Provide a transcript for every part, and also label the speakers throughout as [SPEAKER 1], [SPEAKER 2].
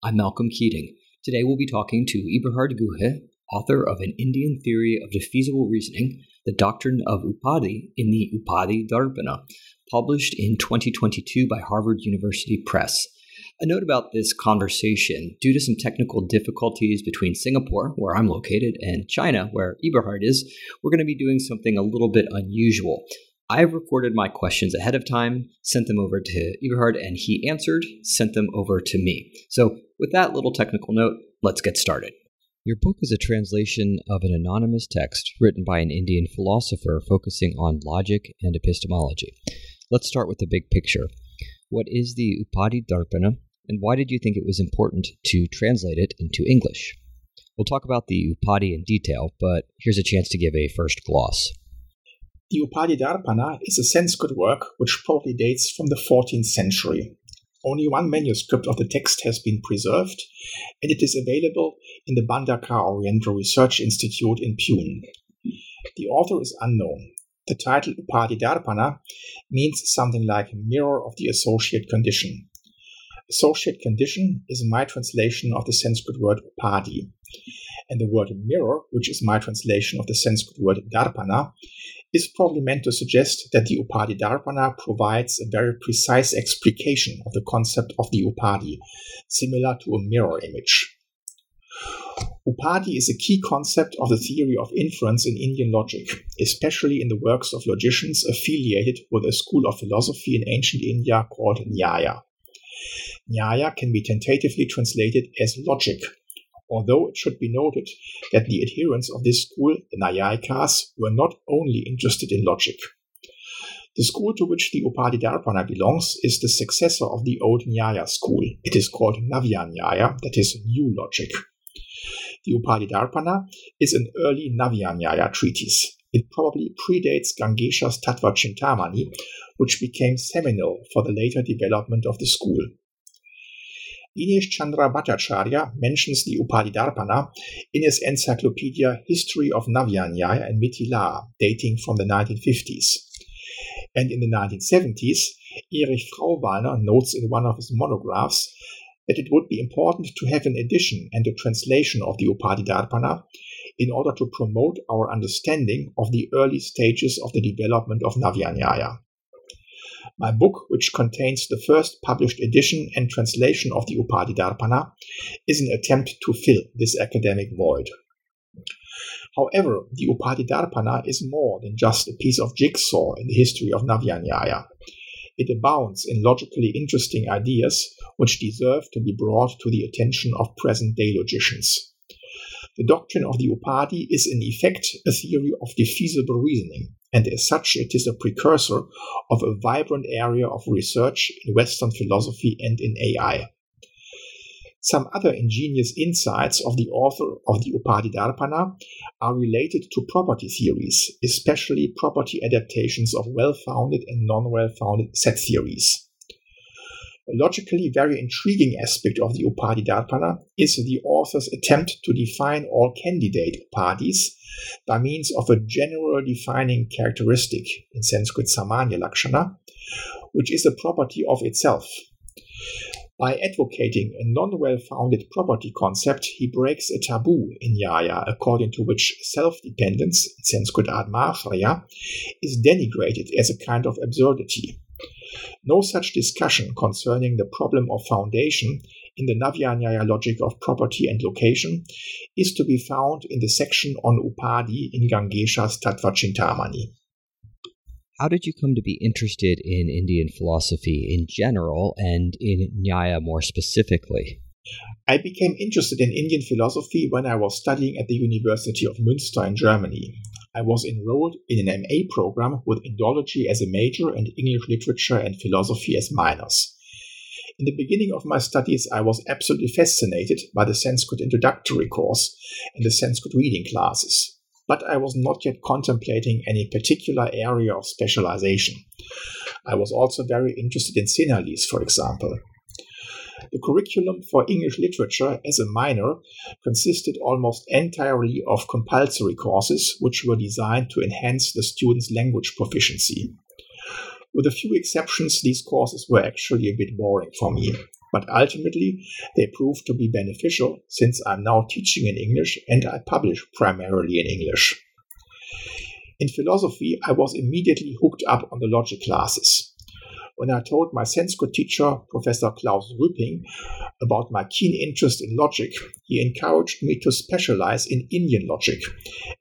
[SPEAKER 1] I'm Malcolm Keating. Today we'll be talking to Eberhard Guhe, author of An Indian Theory of Defeasible Reasoning, The Doctrine of Upadhi in the Upadhi Darpana, published in 2022 by Harvard University Press. A note about this conversation due to some technical difficulties between Singapore, where I'm located, and China, where Eberhard is, we're going to be doing something a little bit unusual. I've recorded my questions ahead of time, sent them over to Eberhard, and he answered, sent them over to me. So, with that little technical note, let's get started. Your book is a translation of an anonymous text written by an Indian philosopher focusing on logic and epistemology. Let's start with the big picture. What is the Upadhi Darpana, and why did you think it was important to translate it into English? We'll talk about the Upadhi in detail, but here's a chance to give a first gloss.
[SPEAKER 2] The Upadi Upadhi is a Sanskrit work which probably dates from the 14th century. Only one manuscript of the text has been preserved, and it is available in the Bhandarkar Oriental Research Institute in Pune. The author is unknown. The title Upadhi means something like mirror of the associate condition. Associate condition is my translation of the Sanskrit word Upadhi. And the word mirror, which is my translation of the Sanskrit word Darpana, is probably meant to suggest that the Upadhi Darpana provides a very precise explication of the concept of the Upadhi, similar to a mirror image. Upadhi is a key concept of the theory of inference in Indian logic, especially in the works of logicians affiliated with a school of philosophy in ancient India called Nyaya. Nyaya can be tentatively translated as logic, although it should be noted that the adherents of this school, the Naiyayikas, were not only interested in logic. The school to which the Upadhi Darpana belongs is the successor of the old Nyaya school. It is called Navya that is, new logic. The Upadhi Darpana is an early Navya treatise. It probably predates Gangesha's Tattva Chintamani, which became seminal for the later development of the school. Dinesh Chandra Bhattacharya mentions the Upadhidarpana in his encyclopedia History of Navyanyaya and Mithila, dating from the 1950s. And in the 1970s, Erich Frauwallner notes in one of his monographs that it would be important to have an edition and a translation of the Upadhidarpana in order to promote our understanding of the early stages of the development of Navyanyaya. My book, which contains the first published edition and translation of the Upadhi Darpana, is an attempt to fill this academic void. However, the Upadhi Darpana is more than just a piece of jigsaw in the history of Navyanyaya. It abounds in logically interesting ideas which deserve to be brought to the attention of present day logicians. The doctrine of the Upadhi is in effect a theory of defeasible reasoning, and as such it is a precursor of a vibrant area of research in Western philosophy and in AI. Some other ingenious insights of the author of the Upadhi Darpana are related to property theories, especially property adaptations of well founded and non well founded set theories. A logically very intriguing aspect of the Upadhi Darpana is the author's attempt to define all candidate Upadhis by means of a general defining characteristic in Sanskrit Samanya Lakshana, which is a property of itself. By advocating a non well founded property concept, he breaks a taboo in Nyaya, according to which self dependence, in Sanskrit Atmashraya, is denigrated as a kind of absurdity. No such discussion concerning the problem of foundation in the Navyanyaya logic of property and location is to be found in the section on Upadhi in Gangesha's Tattva Chintamani.
[SPEAKER 1] How did you come to be interested in Indian philosophy in general and in Nyaya more specifically?
[SPEAKER 2] I became interested in Indian philosophy when I was studying at the University of Münster in Germany. I was enrolled in an MA program with Indology as a major and English literature and philosophy as minors. In the beginning of my studies, I was absolutely fascinated by the Sanskrit introductory course and the Sanskrit reading classes, but I was not yet contemplating any particular area of specialization. I was also very interested in Sinhalese, for example. The curriculum for English literature as a minor consisted almost entirely of compulsory courses which were designed to enhance the student's language proficiency. With a few exceptions, these courses were actually a bit boring for me, but ultimately they proved to be beneficial since I'm now teaching in English and I publish primarily in English. In philosophy, I was immediately hooked up on the logic classes. When I told my Sanskrit teacher, Professor Klaus Rüping, about my keen interest in logic, he encouraged me to specialize in Indian logic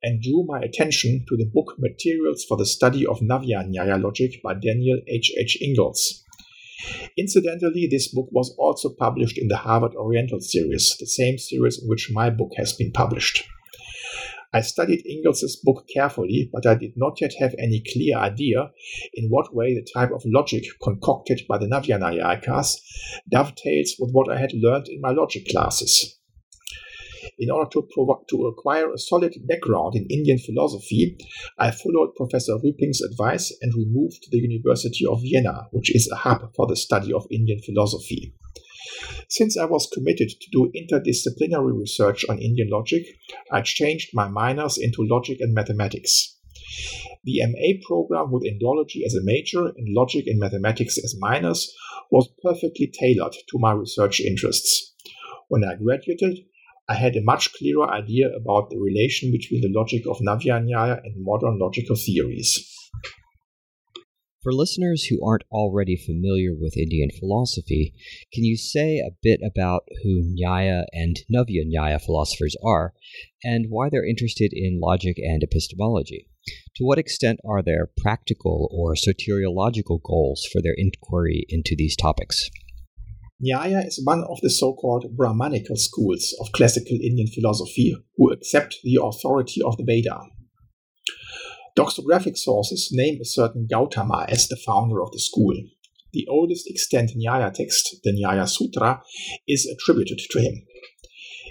[SPEAKER 2] and drew my attention to the book Materials for the Study of Navya Logic by Daniel H. H. Ingalls. Incidentally, this book was also published in the Harvard Oriental series, the same series in which my book has been published. I studied Ingalls' book carefully, but I did not yet have any clear idea in what way the type of logic concocted by the Navya dovetails with what I had learned in my logic classes. In order to, to acquire a solid background in Indian philosophy, I followed Professor Rüping's advice and removed to the University of Vienna, which is a hub for the study of Indian philosophy. Since I was committed to do interdisciplinary research on Indian logic, I changed my minors into logic and mathematics. The MA program with Indology as a major and logic and mathematics as minors was perfectly tailored to my research interests. When I graduated, I had a much clearer idea about the relation between the logic of Navya Nyaya and modern logical theories.
[SPEAKER 1] For listeners who aren't already familiar with Indian philosophy, can you say a bit about who Nyaya and Navya Nyaya philosophers are, and why they're interested in logic and epistemology? To what extent are there practical or soteriological goals for their inquiry into these topics?
[SPEAKER 2] Nyaya is one of the so called Brahmanical schools of classical Indian philosophy who accept the authority of the Veda. Doxographic sources name a certain Gautama as the founder of the school. The oldest extant Nyaya text, the Nyaya Sutra, is attributed to him.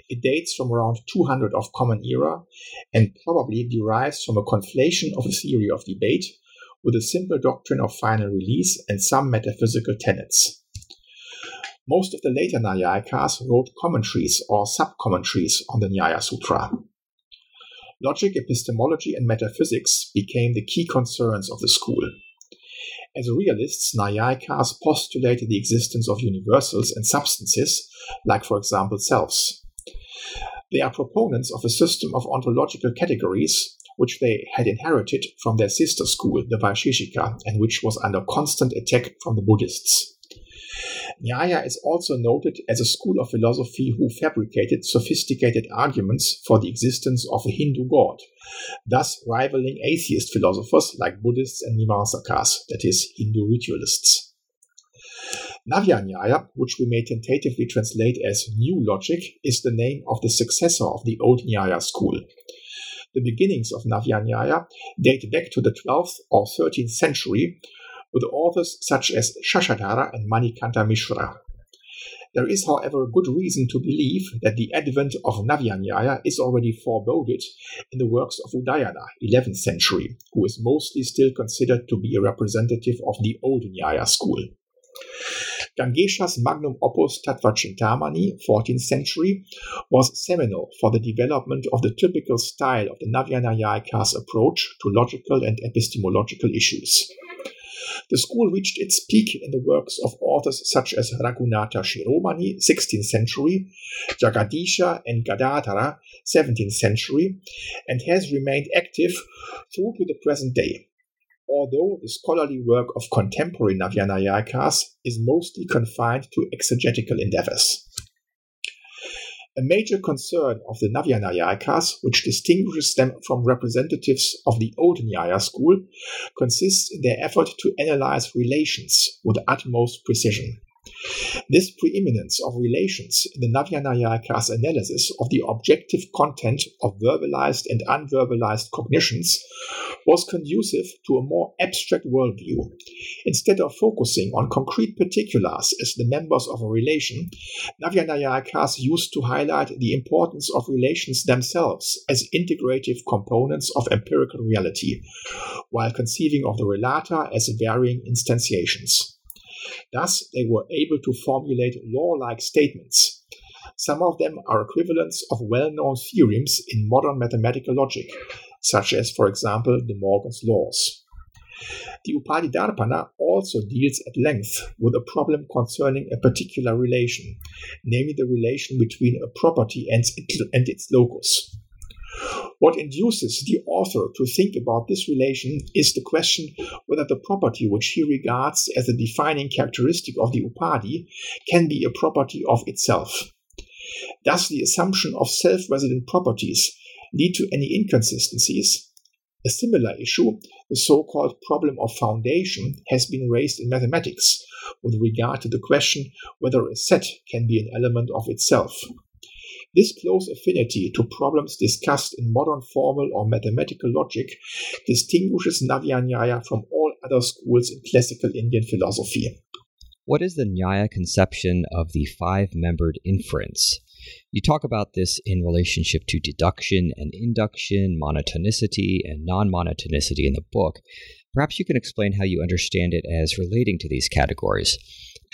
[SPEAKER 2] It dates from around 200 of Common Era and probably derives from a conflation of a theory of debate with a simple doctrine of final release and some metaphysical tenets. Most of the later Naiyayikas wrote commentaries or sub-commentaries on the Nyaya Sutra. Logic, epistemology, and metaphysics became the key concerns of the school. As realists, Naiyayikas postulated the existence of universals and substances, like, for example, selves. They are proponents of a system of ontological categories, which they had inherited from their sister school, the Vaisheshika, and which was under constant attack from the Buddhists. Nyaya is also noted as a school of philosophy who fabricated sophisticated arguments for the existence of a Hindu god, thus rivaling atheist philosophers like Buddhists and Mimamsakas, that is, Hindu ritualists. Navya Nyaya, which we may tentatively translate as New Logic, is the name of the successor of the old Nyaya school. The beginnings of Navya Nyaya date back to the 12th or 13th century, with authors such as Shashadhara and Manikanta Mishra. There is, however, good reason to believe that the advent of Navya is already foreboded in the works of Udayana, 11th century, who is mostly still considered to be a representative of the old Nyaya school. Gangesha's magnum opus Tattvachintamani, 14th century, was seminal for the development of the typical style of the Navya approach to logical and epistemological issues. The school reached its peak in the works of authors such as Raghunatha Shiromani, 16th century, Jagadisha and Gadadhara, 17th century, and has remained active through to the present day. Although the scholarly work of contemporary Navyanayakas is mostly confined to exegetical endeavors. A major concern of the Navya Naiyayikas, which distinguishes them from representatives of the old Nyaya school, consists in their effort to analyze relations with utmost precision. This preeminence of relations in the Navya-Nayaka's analysis of the objective content of verbalized and unverbalized cognitions was conducive to a more abstract worldview. Instead of focusing on concrete particulars as the members of a relation, Navya-Nayakas used to highlight the importance of relations themselves as integrative components of empirical reality, while conceiving of the relata as varying instantiations. Thus, they were able to formulate law like statements. Some of them are equivalents of well known theorems in modern mathematical logic, such as, for example, De Morgan's laws. The Upadhi Darpana also deals at length with a problem concerning a particular relation, namely the relation between a property and its locus. What induces the author to think about this relation is the question whether the property which he regards as a defining characteristic of the upadhi can be a property of itself. Does the assumption of self resident properties lead to any inconsistencies? A similar issue, the so called problem of foundation, has been raised in mathematics with regard to the question whether a set can be an element of itself. This close affinity to problems discussed in modern formal or mathematical logic distinguishes Navya from all other schools in classical Indian philosophy.
[SPEAKER 1] What is the Nyaya conception of the five membered inference? You talk about this in relationship to deduction and induction, monotonicity and non monotonicity in the book. Perhaps you can explain how you understand it as relating to these categories.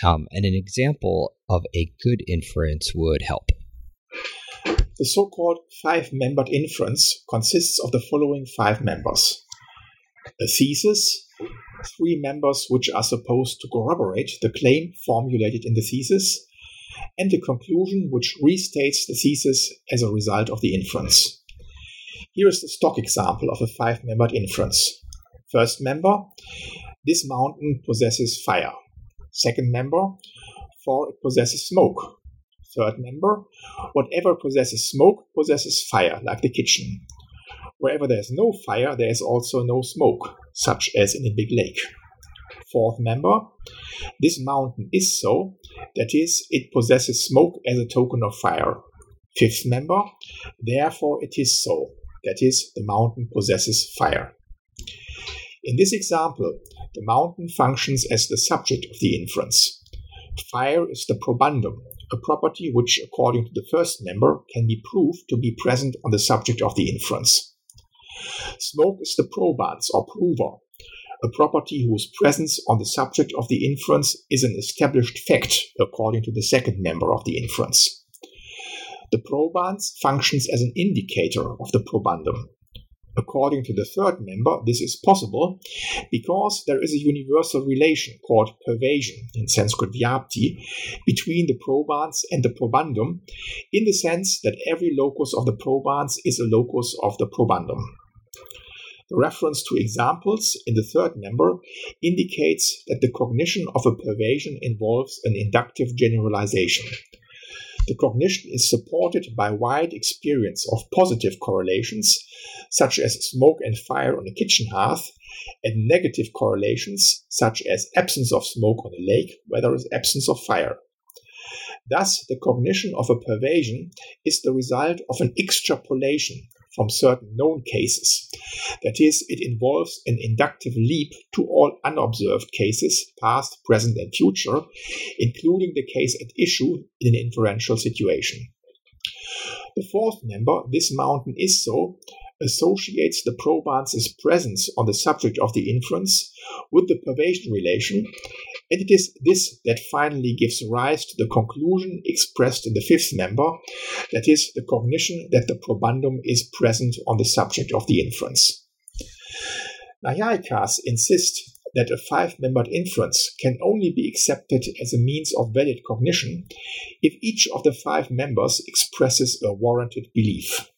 [SPEAKER 1] Um, and an example of a good inference would help.
[SPEAKER 2] The so-called five-membered inference consists of the following five members. A thesis, three members which are supposed to corroborate the claim formulated in the thesis, and a conclusion which restates the thesis as a result of the inference. Here is the stock example of a five-membered inference. First member, this mountain possesses fire. Second member, for it possesses smoke. Third member, whatever possesses smoke possesses fire, like the kitchen. Wherever there is no fire, there is also no smoke, such as in a big lake. Fourth member, this mountain is so, that is, it possesses smoke as a token of fire. Fifth member, therefore it is so, that is, the mountain possesses fire. In this example, the mountain functions as the subject of the inference. Fire is the probandum, a property which, according to the first member, can be proved to be present on the subject of the inference. Smoke is the probans or prover, a property whose presence on the subject of the inference is an established fact according to the second member of the inference. The probans functions as an indicator of the probandum, According to the third member, this is possible because there is a universal relation called pervasion in Sanskrit vyapti between the probans and the probandum in the sense that every locus of the probans is a locus of the probandum. The reference to examples in the third member indicates that the cognition of a pervasion involves an inductive generalization. The cognition is supported by wide experience of positive correlations, such as smoke and fire on a kitchen hearth, and negative correlations, such as absence of smoke on a lake where there is absence of fire. Thus, the cognition of a pervasion is the result of an extrapolation from certain known cases. That is, it involves an inductive leap to all unobserved cases, past, present, and future, including the case at issue in an inferential situation. The fourth member, this mountain is so, associates the proband's presence on the subject of the inference with the pervasion relation, and it is this that finally gives rise to the conclusion expressed in the fifth member, that is, the cognition that the probandum is present on the subject of the inference. Naiyayikas insist that a five membered inference can only be accepted as a means of valid cognition if each of the five members expresses a warranted belief.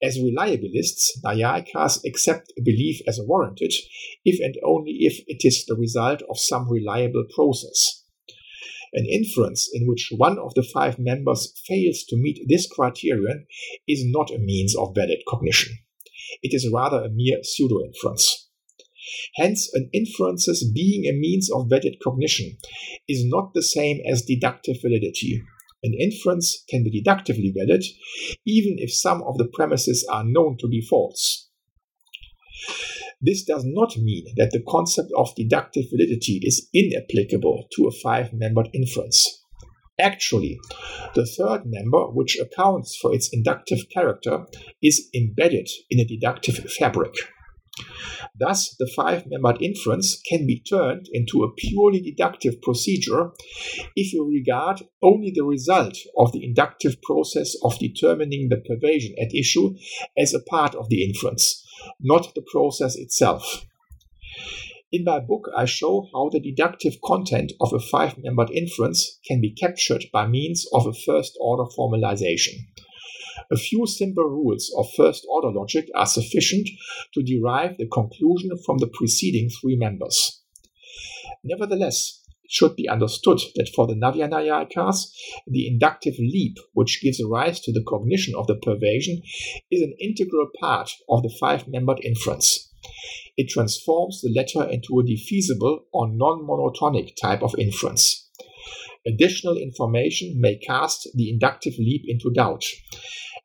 [SPEAKER 2] As reliabilists, Naiyayikas accept a belief as warranted if and only if it is the result of some reliable process. An inference in which one of the five members fails to meet this criterion is not a means of valid cognition. It is rather a mere pseudo inference. Hence, an inferences being a means of valid cognition is not the same as deductive validity. An inference can be deductively valid, even if some of the premises are known to be false. This does not mean that the concept of deductive validity is inapplicable to a five membered inference. Actually, the third member, which accounts for its inductive character, is embedded in a deductive fabric. Thus, the five-membered inference can be turned into a purely deductive procedure if you regard only the result of the inductive process of determining the pervasion at issue as a part of the inference, not the process itself. In my book, I show how the deductive content of a five-membered inference can be captured by means of a first-order formalization. A few simple rules of first order logic are sufficient to derive the conclusion from the preceding three members. Nevertheless, it should be understood that for the Naiyayikas, the inductive leap which gives rise to the cognition of the pervasion is an integral part of the five membered inference. It transforms the latter into a defeasible or non monotonic type of inference. Additional information may cast the inductive leap into doubt,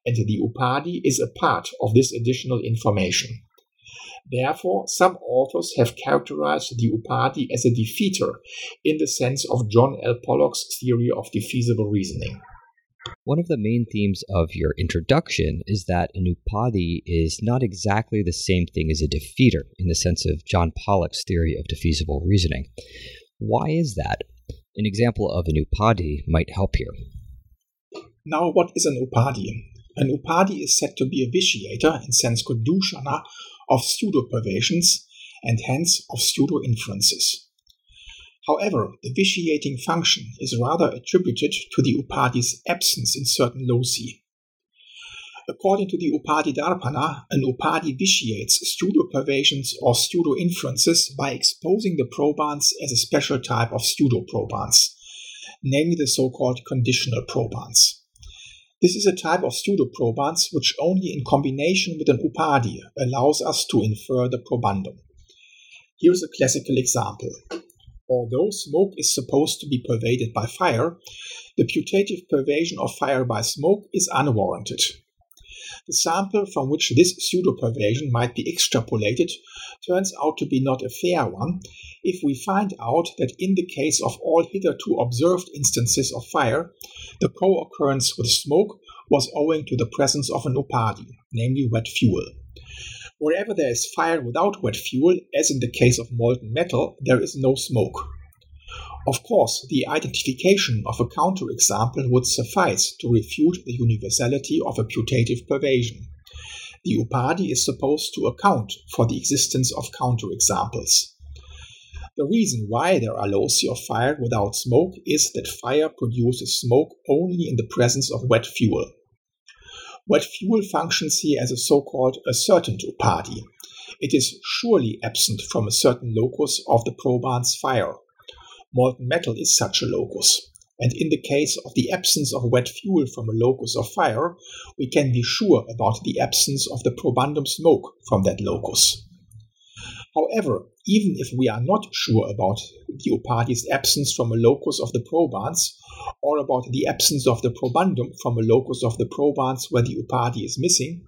[SPEAKER 2] and the Upadhi is a part of this additional information. Therefore, some authors have characterized the Upadhi as a defeater in the sense of John L. Pollock's theory of defeasible reasoning.
[SPEAKER 1] One of the main themes of your introduction is that an upadhi is not exactly the same thing as a defeater in the sense of John Pollock's theory of defeasible reasoning. Why is that? An example of an upadhi might help here.
[SPEAKER 2] Now, what is an upadhi? An upadhi is said to be a vitiator in Sanskrit dushana of pseudo-pervasions and hence of pseudo-inferences. However, the vitiating function is rather attributed to the upadhi's absence in certain loci. According to the Upadhi Darpana, an upadhi vitiates pseudo-pervasions or pseudo-inferences by exposing the probans as a special type of pseudo-probans, namely the so-called conditional probans. This is a type of pseudoprobans which only in combination with an upadhi allows us to infer the probandum. Here's a classical example. Although smoke is supposed to be pervaded by fire, the putative pervasion of fire by smoke is unwarranted. The sample from which this pseudo-pervasion might be extrapolated turns out to be not a fair one if we find out that in the case of all hitherto observed instances of fire, the co-occurrence with smoke was owing to the presence of an upadhi, namely wet fuel. Wherever there is fire without wet fuel, as in the case of molten metal, there is no smoke. Of course, the identification of a counterexample would suffice to refute the universality of a putative pervasion. The upadhi is supposed to account for the existence of counterexamples. The reason why there are loci of fire without smoke is that fire produces smoke only in the presence of wet fuel. Wet fuel functions here as a so-called ascertained party. It is surely absent from a certain locus of the probans fire. Molten metal is such a locus. And in the case of the absence of wet fuel from a locus of fire, we can be sure about the absence of the probandum smoke from that locus. However, even if we are not sure about the upadhi's absence from a locus of the probans, or about the absence of the probandum from a locus of the probans where the upadhi is missing,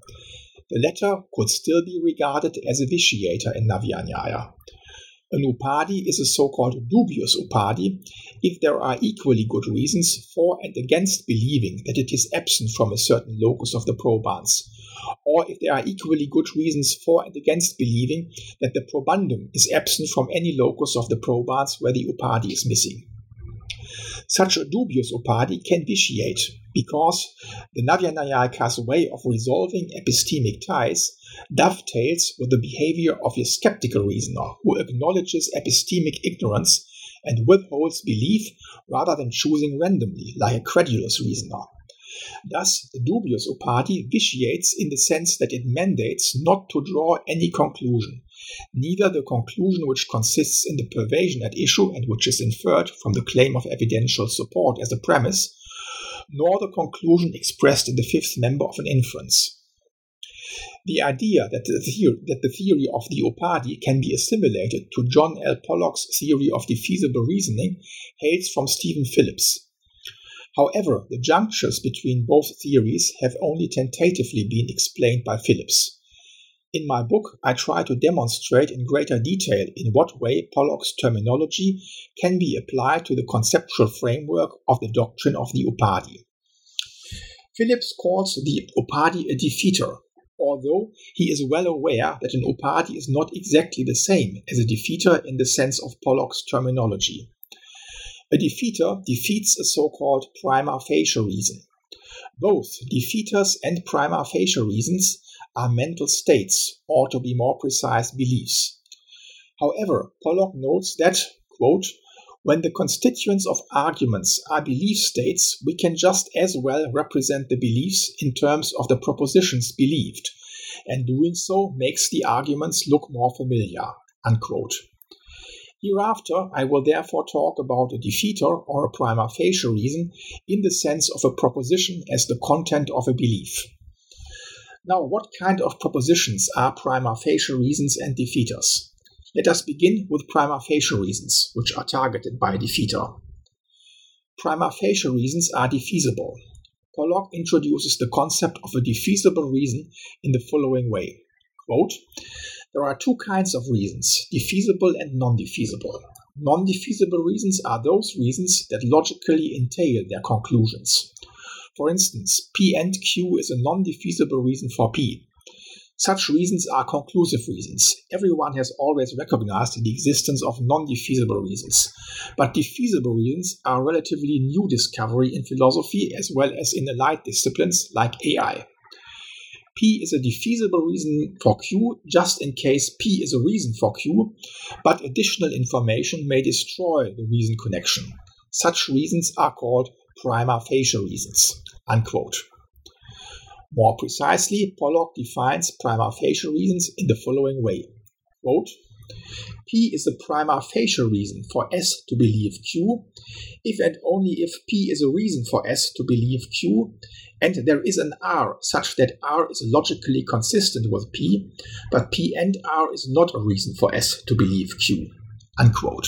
[SPEAKER 2] the latter could still be regarded as a vitiator in Navyanyaya. An upadhi is a so-called dubious upadhi if there are equally good reasons for and against believing that it is absent from a certain locus of the probans, or if there are equally good reasons for and against believing that the probandum is absent from any locus of the probans where the upadhi is missing. Such a dubious upadhi can vitiate because the Navyanayaka's way of resolving epistemic ties dovetails with the behavior of a skeptical reasoner who acknowledges epistemic ignorance and withholds belief rather than choosing randomly like a credulous reasoner. Thus, the dubious upadhi vitiates in the sense that it mandates not to draw any conclusion, neither the conclusion which consists in the pervasion at issue and which is inferred from the claim of evidential support as a premise, nor the conclusion expressed in the fifth member of an inference. The idea that the, theory, that the theory of the Upadhi can be assimilated to John L. Pollock's theory of defeasible reasoning hails from Stephen Phillips. However, the junctures between both theories have only tentatively been explained by Phillips. In my book, I try to demonstrate in greater detail in what way Pollock's terminology can be applied to the conceptual framework of the doctrine of the Upadhi. Phillips calls the Upadhi a defeater, although he is well aware that an Upadhi is not exactly the same as a defeater in the sense of Pollock's terminology. A defeater defeats a so called prima facie reason. Both defeaters and prima facie reasons are mental states, or to be more precise, beliefs. However, Pollock notes that, quote, when the constituents of arguments are belief states, we can just as well represent the beliefs in terms of the propositions believed, and doing so makes the arguments look more familiar. Unquote. Hereafter, I will therefore talk about a defeater or a prima facie reason in the sense of a proposition as the content of a belief. Now, what kind of propositions are prima facie reasons and defeaters? Let us begin with prima facie reasons, which are targeted by a defeater. Prima facie reasons are defeasible. Pollock introduces the concept of a defeasible reason in the following way. Quote, there are two kinds of reasons, defeasible and non-defeasible. Non-defeasible reasons are those reasons that logically entail their conclusions. For instance, P and Q is a non-defeasible reason for P, such reasons are conclusive reasons. Everyone has always recognized the existence of non defeasible reasons. But defeasible reasons are a relatively new discovery in philosophy as well as in allied disciplines like AI. P is a defeasible reason for Q just in case P is a reason for Q, but additional information may destroy the reason connection. Such reasons are called prima facie reasons. Unquote. More precisely, Pollock defines prima facie reasons in the following way. Quote, P is a prima facie reason for S to believe Q if and only if P is a reason for S to believe Q and there is an R such that R is logically consistent with P, but P and R is not a reason for S to believe Q. Unquote.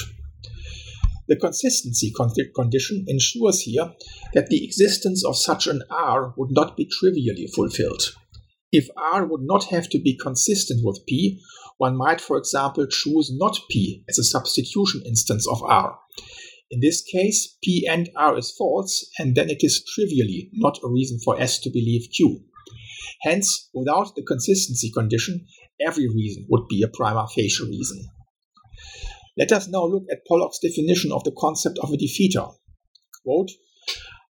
[SPEAKER 2] The consistency condition ensures here that the existence of such an R would not be trivially fulfilled. If R would not have to be consistent with P, one might, for example, choose not P as a substitution instance of R. In this case, P and R is false, and then it is trivially not a reason for S to believe Q. Hence, without the consistency condition, every reason would be a prima facie reason. Let us now look at Pollock's definition of the concept of a defeater. Quote,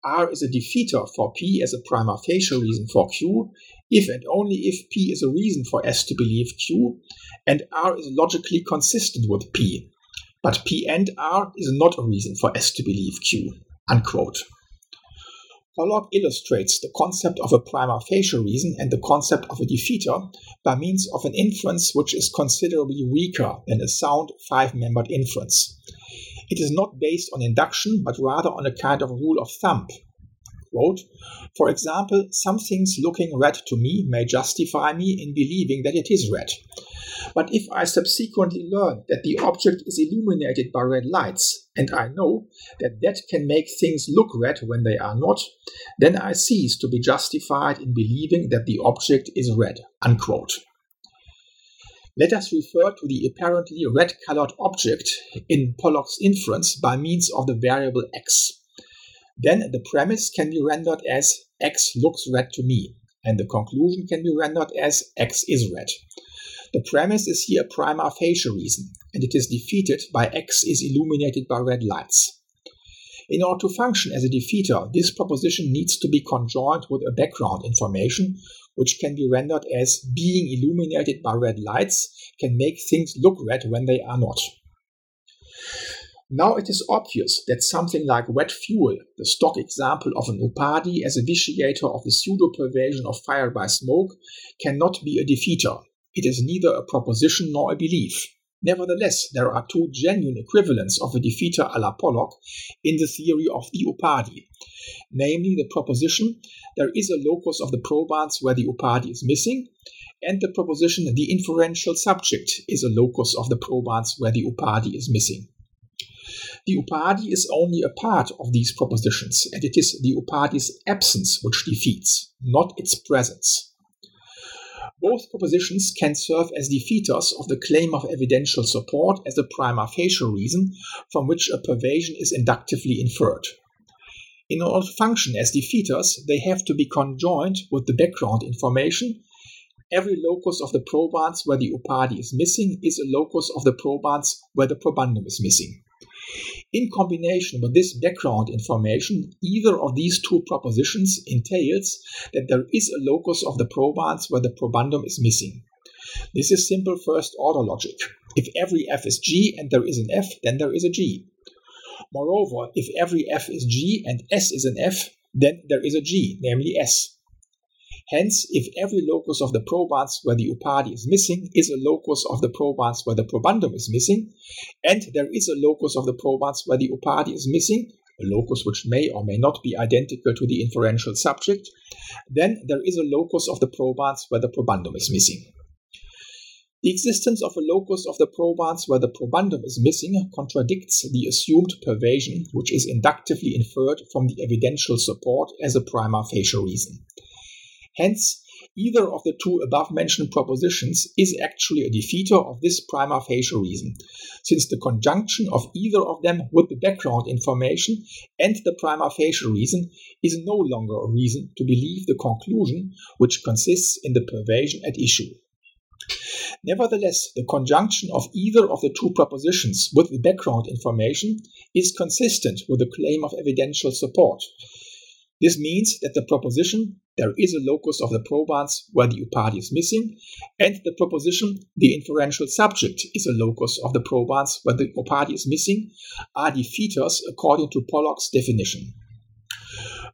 [SPEAKER 2] R is a defeater for P as a prima facie reason for Q, if and only if P is a reason for S to believe Q, and R is logically consistent with P. But P and R is not a reason for S to believe Q. Unquote. Pollock illustrates the concept of a prima facie reason and the concept of a defeater by means of an inference which is considerably weaker than a sound five membered inference. It is not based on induction, but rather on a kind of rule of thumb. Quote, For example, some things looking red to me may justify me in believing that it is red. But if I subsequently learn that the object is illuminated by red lights, and I know that that can make things look red when they are not, then I cease to be justified in believing that the object is red. Unquote. Let us refer to the apparently red colored object in Pollock's inference by means of the variable x. Then the premise can be rendered as x looks red to me, and the conclusion can be rendered as x is red. The premise is here a prima facie reason, and it is defeated by X is illuminated by red lights. In order to function as a defeater, this proposition needs to be conjoined with a background information, which can be rendered as being illuminated by red lights can make things look red when they are not. Now it is obvious that something like wet fuel, the stock example of an upadhi as a vitiator of the pseudo pervasion of fire by smoke, cannot be a defeater. It is neither a proposition nor a belief. Nevertheless, there are two genuine equivalents of a defeater a la Pollock in the theory of the Upadhi. Namely the proposition there is a locus of the probans where the upadhi is missing, and the proposition the inferential subject is a locus of the probans where the upadhi is missing. The upadhi is only a part of these propositions, and it is the upadhi's absence which defeats, not its presence. Both propositions can serve as defeaters of the claim of evidential support as a prima facie reason from which a pervasion is inductively inferred. In order to function as defeaters, they have to be conjoined with the background information. Every locus of the probans where the upadhi is missing is a locus of the probans where the probandum is missing. In combination with this background information, either of these two propositions entails that there is a locus of the probans where the probandum is missing. This is simple first order logic. If every f is g and there is an f, then there is a g. Moreover, if every f is G and S is an f, then there is a G, namely S. Hence, if every locus of the probans where the upadhi is missing is a locus of the probans where the probandum is missing, and there is a locus of the probans where the upadhi is missing, a locus which may or may not be identical to the inferential subject, then there is a locus of the probans where the probandum is missing. The existence of a locus of the probans where the probandum is missing contradicts the assumed pervasion, which is inductively inferred from the evidential support as a prima facie reason. Hence, either of the two above mentioned propositions is actually a defeater of this prima facie reason, since the conjunction of either of them with the background information and the prima facie reason is no longer a reason to believe the conclusion which consists in the pervasion at issue. Nevertheless, the conjunction of either of the two propositions with the background information is consistent with the claim of evidential support. This means that the proposition there is a locus of the probans where the upadhi is missing, and the proposition the inferential subject is a locus of the probans where the upadhi is missing are defeaters according to Pollock's definition.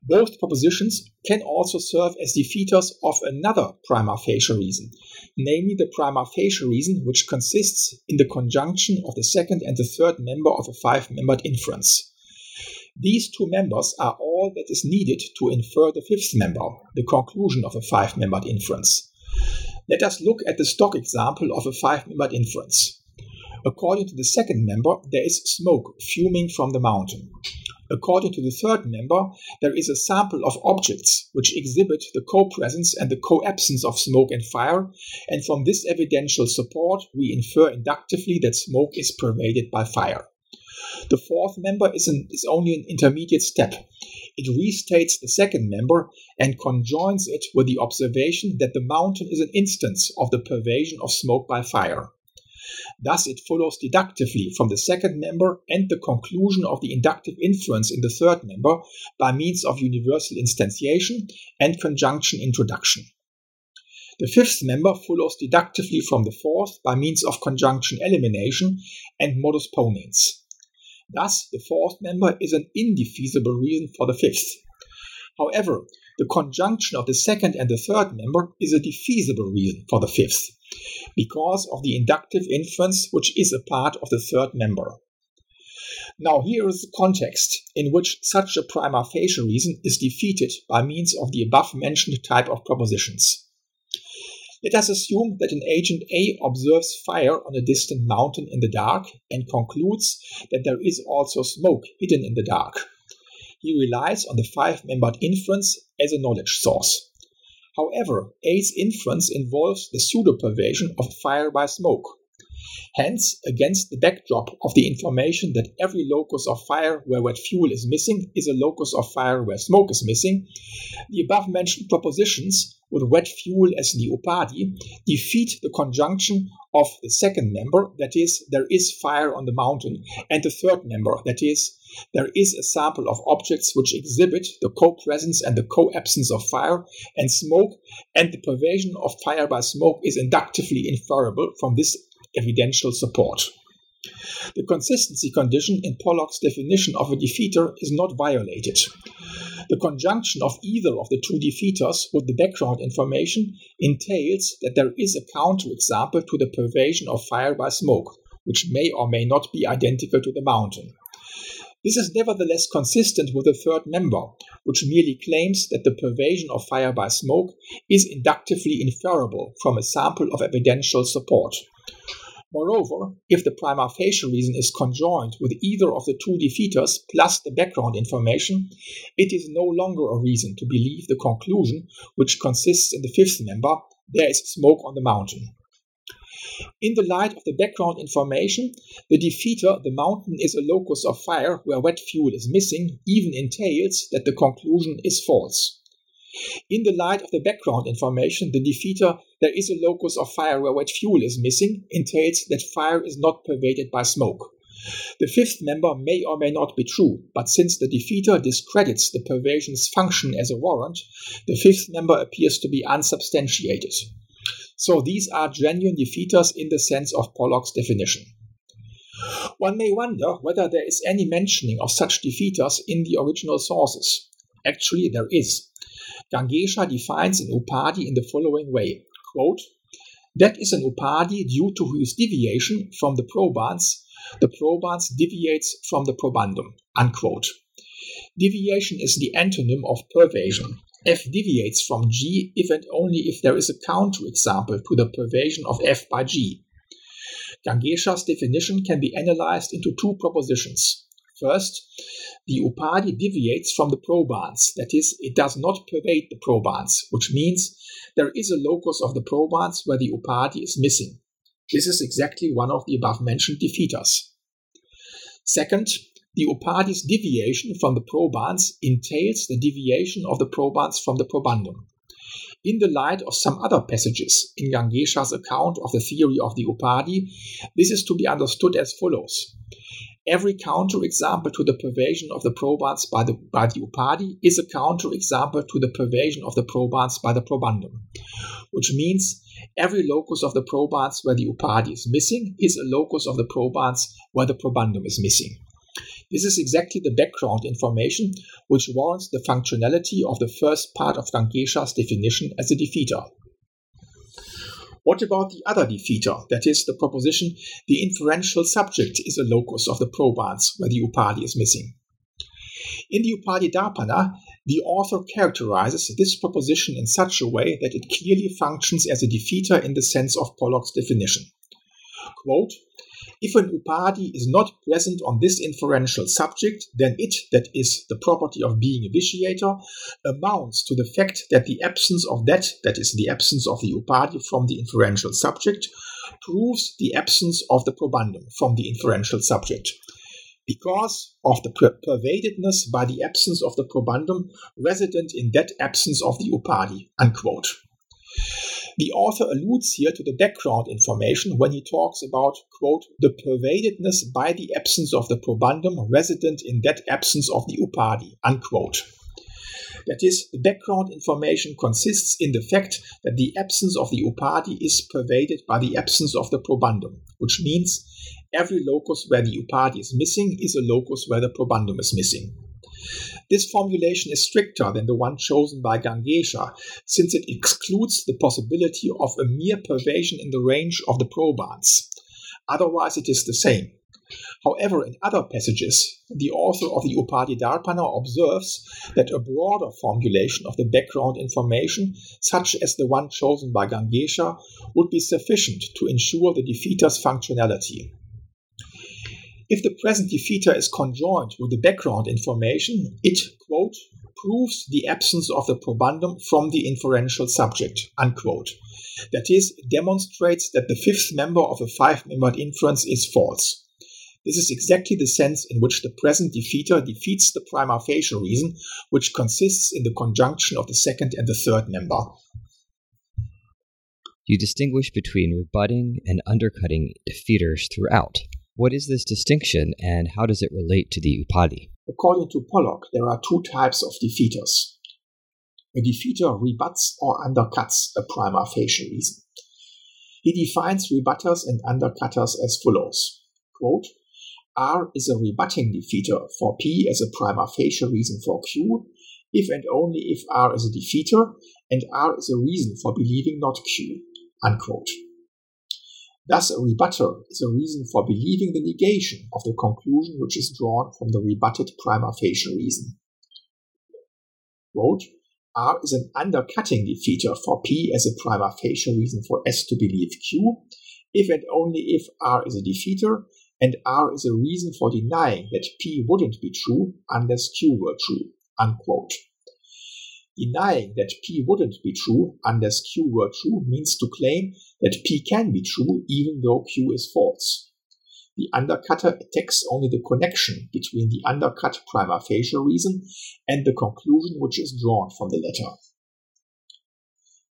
[SPEAKER 2] Both propositions can also serve as defeaters of another prima facie reason, namely the prima facie reason which consists in the conjunction of the second and the third member of a five membered inference. These two members are all that is needed to infer the fifth member, the conclusion of a five membered inference. Let us look at the stock example of a five membered inference. According to the second member, there is smoke fuming from the mountain. According to the third member, there is a sample of objects which exhibit the co-presence and the co-absence of smoke and fire, and from this evidential support we infer inductively that smoke is pervaded by fire. The fourth member is, an, is only an intermediate step. It restates the second member and conjoins it with the observation that the mountain is an instance of the pervasion of smoke by fire. Thus, it follows deductively from the second member and the conclusion of the inductive inference in the third member by means of universal instantiation and conjunction introduction. The fifth member follows deductively from the fourth by means of conjunction elimination and modus ponens. Thus, the fourth member is an indefeasible reason for the fifth. However, the conjunction of the second and the third member is a defeasible reason for the fifth because of the inductive inference which is a part of the third member. Now, here is the context in which such a prima facie reason is defeated by means of the above mentioned type of propositions. Let us assume that an agent A observes fire on a distant mountain in the dark and concludes that there is also smoke hidden in the dark. He relies on the five membered inference as a knowledge source. However, A's inference involves the pseudo-pervasion of fire by smoke. Hence, against the backdrop of the information that every locus of fire where wet fuel is missing is a locus of fire where smoke is missing, the above mentioned propositions with wet fuel as the upadhi defeat the conjunction of the second member, that is, there is fire on the mountain, and the third member, that is, there is a sample of objects which exhibit the co-presence and the co-absence of fire and smoke, and the pervasion of fire by smoke is inductively inferable from this evidential support. The consistency condition in Pollock's definition of a defeater is not violated. The conjunction of either of the two defeaters with the background information entails that there is a counterexample to the pervasion of fire by smoke, which may or may not be identical to the mountain. This is nevertheless consistent with the third member, which merely claims that the pervasion of fire by smoke is inductively inferable from a sample of evidential support. Moreover, if the prima facie reason is conjoined with either of the two defeators plus the background information, it is no longer a reason to believe the conclusion, which consists in the fifth member, there is smoke on the mountain. In the light of the background information, the defeater, the mountain is a locus of fire where wet fuel is missing, even entails that the conclusion is false. In the light of the background information, the defeater, there is a locus of fire where wet fuel is missing, entails that fire is not pervaded by smoke. The fifth member may or may not be true, but since the defeater discredits the pervasion's function as a warrant, the fifth member appears to be unsubstantiated. So these are genuine defeaters in the sense of Pollock's definition. One may wonder whether there is any mentioning of such defeaters in the original sources. Actually, there is. Gangesha defines an upadhi in the following way quote, That is an upadi due to whose deviation from the probans, the probans deviates from the probandum. Unquote. Deviation is the antonym of pervasion, f deviates from G if and only if there is a counterexample to the pervasion of f by G. Gangesha's definition can be analyzed into two propositions. First, the upadhi deviates from the probans, that is, it does not pervade the probans, which means there is a locus of the probans where the upadhi is missing. This is exactly one of the above mentioned defeaters. Second, the upadhi's deviation from the probans entails the deviation of the probans from the probandum. In the light of some other passages in Gangesha's account of the theory of the upadhi, this is to be understood as follows. Every counterexample to the pervasion of the probans by the, by the upadhi is a counterexample to the pervasion of the probans by the probandum, which means every locus of the probans where the upadhi is missing is a locus of the probans where the probandum is missing. This is exactly the background information which warrants the functionality of the first part of Gangesha's definition as a defeater. What about the other defeater, that is, the proposition the inferential subject is a locus of the probans where the upadhi is missing? In the Upadhi Darpana, the author characterizes this proposition in such a way that it clearly functions as a defeater in the sense of Pollock's definition. Quote, if an upadhi is not present on this inferential subject, then it, that is the property of being a vitiator, amounts to the fact that the absence of that, that is the absence of the upadhi from the inferential subject, proves the absence of the probandum from the inferential subject. Because of the per- pervadedness by the absence of the probandum resident in that absence of the upadhi. Unquote. The author alludes here to the background information when he talks about, quote, the pervadedness by the absence of the probandum resident in that absence of the upadhi, unquote. That is, the background information consists in the fact that the absence of the upadhi is pervaded by the absence of the probandum, which means every locus where the upadhi is missing is a locus where the probandum is missing. This formulation is stricter than the one chosen by Gangesha, since it excludes the possibility of a mere pervasion in the range of the probans. Otherwise, it is the same. However, in other passages, the author of the Upadhi Darpana observes that a broader formulation of the background information, such as the one chosen by Gangesha, would be sufficient to ensure the defeater's functionality. If the present defeater is conjoined with the background information, it, quote, proves the absence of the probandum from the inferential subject, unquote. That is, it demonstrates that the fifth member of a five membered inference is false. This is exactly the sense in which the present defeater defeats the prima facie reason, which consists in the conjunction of the second and the third member.
[SPEAKER 1] You distinguish between rebutting and undercutting defeaters throughout. What is this distinction and how does it relate to the upadhi?
[SPEAKER 2] According to Pollock, there are two types of defeaters. A defeater rebuts or undercuts a prima facie reason. He defines rebutters and undercutters as follows Quote, R is a rebutting defeater for P as a prima facie reason for Q, if and only if R is a defeater and R is a reason for believing not Q. Unquote. Thus, a rebuttal is a reason for believing the negation of the conclusion which is drawn from the rebutted prima facie reason. Quote, R is an undercutting defeater for P as a prima facie reason for S to believe Q, if and only if R is a defeater and R is a reason for denying that P wouldn't be true unless Q were true. Unquote. Denying that P wouldn't be true unless Q were true means to claim that P can be true even though Q is false. The undercutter attacks only the connection between the undercut prima facie reason and the conclusion which is drawn from the latter.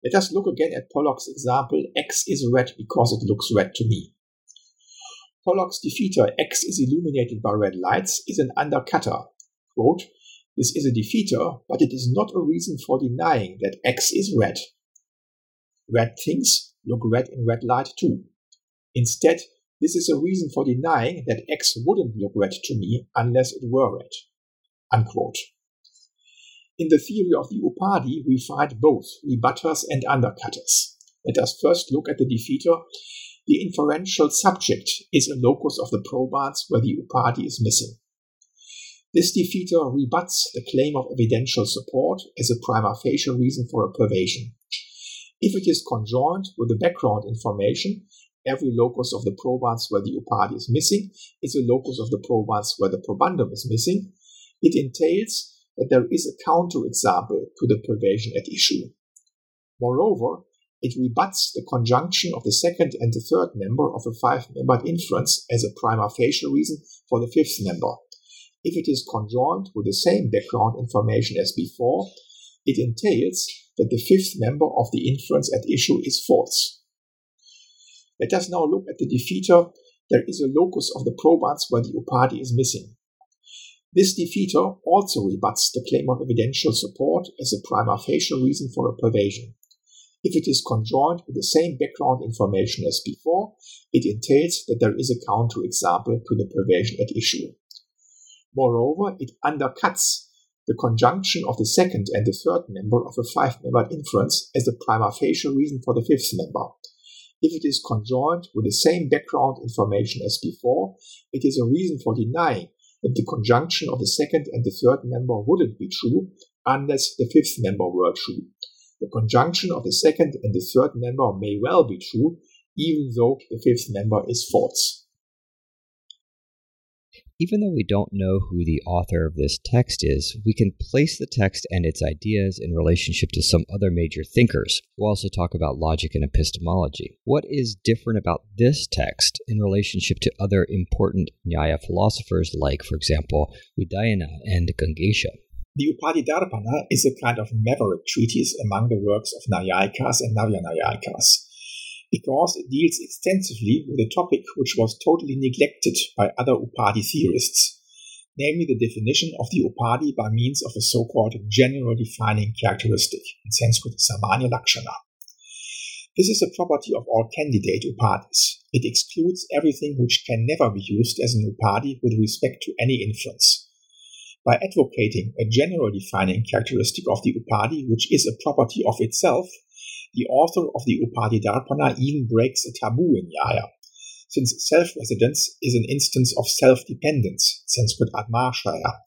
[SPEAKER 2] Let us look again at Pollock's example X is red because it looks red to me. Pollock's defeater X is illuminated by red lights is an undercutter. Quote, this is a defeater, but it is not a reason for denying that X is red. Red things look red in red light too. Instead, this is a reason for denying that X wouldn't look red to me unless it were red. Unquote. In the theory of the Upadhi, we find both rebutters and undercutters. Let us first look at the defeater. The inferential subject is a locus of the probans where the Upadhi is missing. This defeater uh, rebuts the claim of evidential support as a prima facie reason for a pervasion. If it is conjoined with the background information, every locus of the probans where the Upadhi is missing is a locus of the probans where the probandum is missing. It entails that there is a counterexample to the pervasion at issue. Moreover, it rebuts the conjunction of the second and the third member of a five-membered inference as a prima facie reason for the fifth member. If it is conjoined with the same background information as before, it entails that the fifth member of the inference at issue is false. Let us now look at the defeater. There is a locus of the probans where the Upadhi is missing. This defeater also rebuts the claim of evidential support as a prima facie reason for a pervasion. If it is conjoined with the same background information as before, it entails that there is a counterexample to the pervasion at issue. Moreover, it undercuts the conjunction of the second and the third member of a five-membered inference as the prima facie reason for the fifth member. If it is conjoined with the same background information as before, it is a reason for denying that the conjunction of the second and the third member wouldn't be true unless the fifth member were true. The conjunction of the second and the third member may well be true, even though the fifth member is false.
[SPEAKER 1] Even though we don't know who the author of this text is, we can place the text and its ideas in relationship to some other major thinkers. We'll also talk about logic and epistemology. What is different about this text in relationship to other important Nyaya philosophers like, for example, Udayana and Gangesha?
[SPEAKER 2] The Upadhi is a kind of maverick treatise among the works of Naiyayikas and Navya Naiyayikas because it deals extensively with a topic which was totally neglected by other Upadhi theorists, namely the definition of the Upadhi by means of a so-called general defining characteristic, in Sanskrit Samanya Lakshana. This is a property of all candidate Upadhis. It excludes everything which can never be used as an Upadhi with respect to any inference. By advocating a general defining characteristic of the upadhi, which is a property of itself, the author of the Upadhi Darpana even breaks a taboo in Nyaya, since self-residence is an instance of self-dependence, Sanskrit Atmashraya,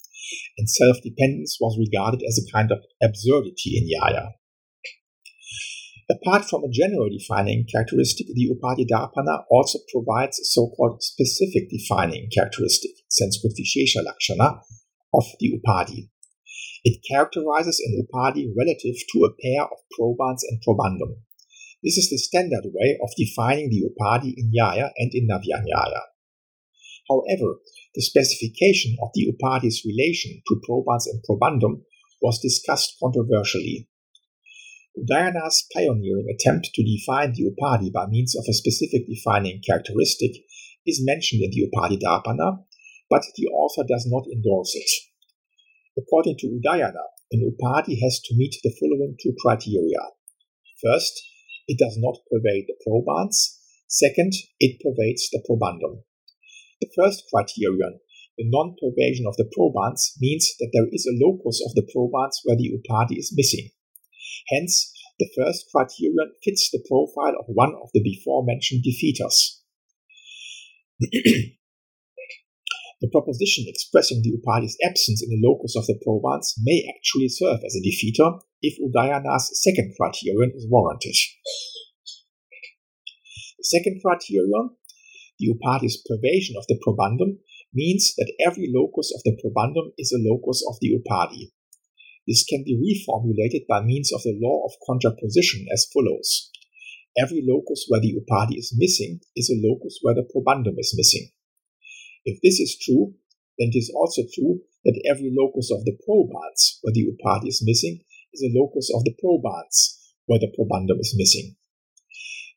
[SPEAKER 2] and self-dependence was regarded as a kind of absurdity in Nyaya. Apart from a general defining characteristic, the Upadhi Darpana also provides a so-called specific defining characteristic, Sanskrit Vishesha Lakshana, of the Upadhi. It characterizes an upadhi relative to a pair of probans and probandum. This is the standard way of defining the upadhi in Nyaya and in Navyanyaya. However, the specification of the upadhi's relation to probans and probandum was discussed controversially. Udayana's pioneering attempt to define the upadhi by means of a specific defining characteristic is mentioned in the Upadhi Darpana, but the author does not endorse it. According to Udayana, an upadhi has to meet the following two criteria. First, it does not pervade the probans. Second, it pervades the probandum. The first criterion, the non-pervasion of the probans, means that there is a locus of the probans where the upadhi is missing. Hence, the first criterion fits the profile of one of the before mentioned defeaters. the proposition expressing the Upadhi's absence in the locus of the probans may actually serve as a defeater if Udayana's second criterion is warranted. The second criterion, the Upadhi's pervasion of the probandum, means that every locus of the probandum is a locus of the Upadhi. This can be reformulated by means of the law of contraposition as follows. Every locus where the Upadhi is missing is a locus where the probandum is missing. If this is true, then it is also true that every locus of the probans where the Upadhi is missing is a locus of the probans where the probandum is missing.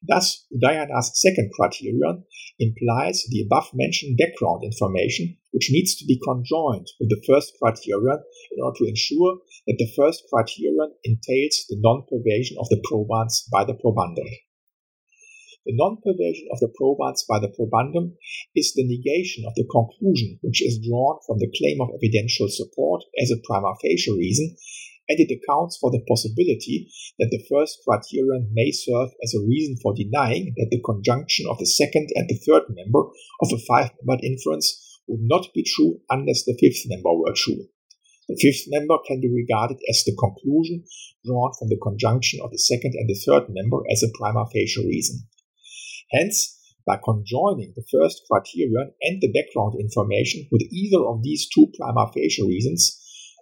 [SPEAKER 2] Thus, Udayana's second criterion implies the above-mentioned background information, which needs to be conjoined with the first criterion in order to ensure that the first criterion entails the non-pervasion of the probans by the probandum. The non-pervasion of the probans by the probandum is the negation of the conclusion which is drawn from the claim of evidential support as a prima facie reason and it accounts for the possibility that the first criterion may serve as a reason for denying that the conjunction of the second and the third member of a five-membered inference would not be true unless the fifth member were true. The fifth member can be regarded as the conclusion drawn from the conjunction of the second and the third member as a prima facie reason. Hence, by conjoining the first criterion and the background information with either of these two prima facie reasons,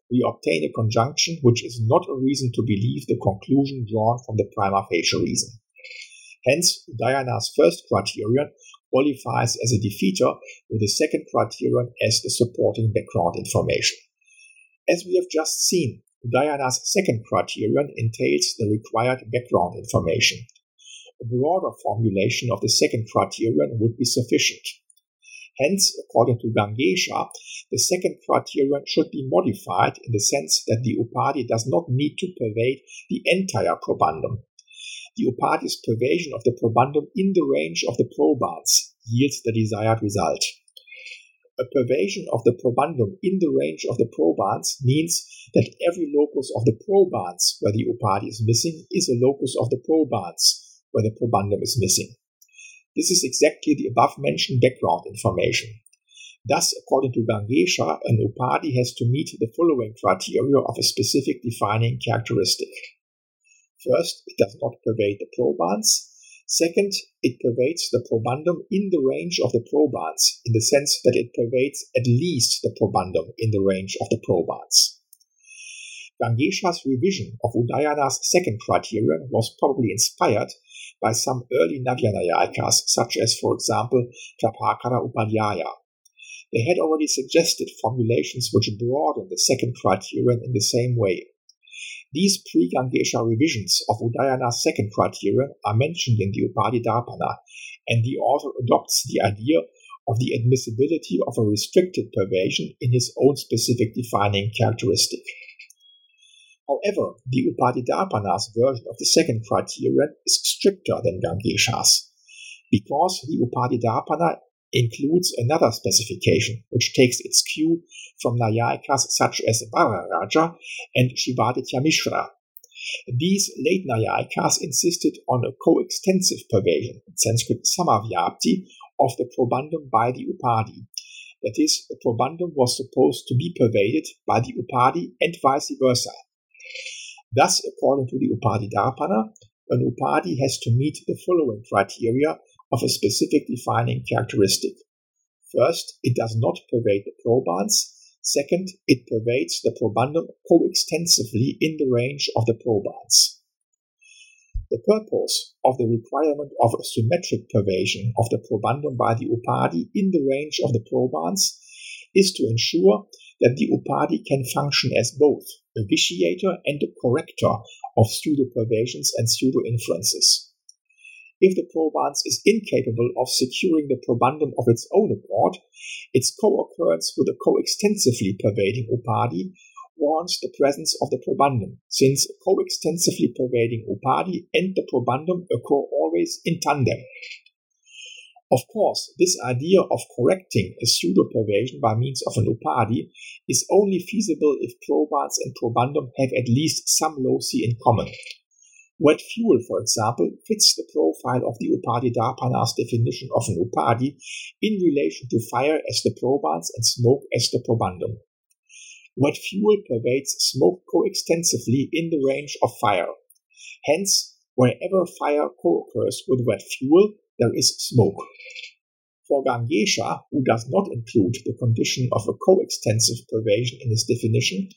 [SPEAKER 2] we obtain a conjunction which is not a reason to believe the conclusion drawn from the prima facie reason. Hence, Udayana's first criterion qualifies as a defeater with the second criterion as the supporting background information. As we have just seen, Udayana's second criterion entails the required background information. A broader formulation of the second criterion would be sufficient. Hence, according to Gangesha, the second criterion should be modified in the sense that the upadhi does not need to pervade the entire probandum. The upadhi's pervasion of the probandum in the range of the probans yields the desired result. A pervasion of the probandum in the range of the probans means that every locus of the probans where the upadhi is missing is a locus of the probans where the probandum is missing. This is exactly the above-mentioned background information. Thus, according to Gangesha, an upadhi has to meet the following criteria of a specific defining characteristic. First, it does not pervade the probans. Second, it pervades the probandum in the range of the probans, in the sense that it pervades at least the probandum in the range of the probans. Gangesha's revision of Udayana's second criterion was probably inspired by some early Navya such as, for example, Prabhakara Upadhyaya. They had already suggested formulations which broaden the second criterion in the same way. These pre-Gangesha revisions of Udayana's second criterion are mentioned in the Upadhi Darpana, and the author adopts the idea of the admissibility of a restricted pervasion in his own specific defining characteristic. However, the Upadhidarpana's version of the second criterion is stricter than Gangesha's, because the Upadhidarpana includes another specification which takes its cue from Naiyayikas such as Varadaraja and Shivaditya Mishra. These late Naiyayikas insisted on a coextensive pervasion, in Sanskrit samavyapti, of the probandum by the Upadhi. That is, the probandum was supposed to be pervaded by the Upadhi and vice versa. Thus, according to the Upadhi Darpana, an Upadhi has to meet the following criteria of a specific defining characteristic. First, it does not pervade the probans. Second, it pervades the probandum coextensively in the range of the probans. The purpose of the requirement of a symmetric pervasion of the probandum by the upadhi in the range of the probans is to ensure that the upadhi can function as both a vitiator and a corrector of pseudo-pervasions and pseudo-inferences. If the probans is incapable of securing the probandum of its own accord, its co-occurrence with a coextensively pervading upadhi warrants the presence of the probandum, since coextensively pervading upadhi and the probandum occur always in tandem. Of course, this idea of correcting a pseudo-pervasion by means of an upadhi is only feasible if probans and probandum have at least some loci in common. Wet fuel, for example, fits the profile of the Upadhi Darpana's definition of an Upadhi in relation to fire as the probans and smoke as the probandum. Wet fuel pervades smoke coextensively in the range of fire. Hence, wherever fire co-occurs with wet fuel, there is smoke. For Gangesha, who does not include the condition of a coextensive pervasion in his definition,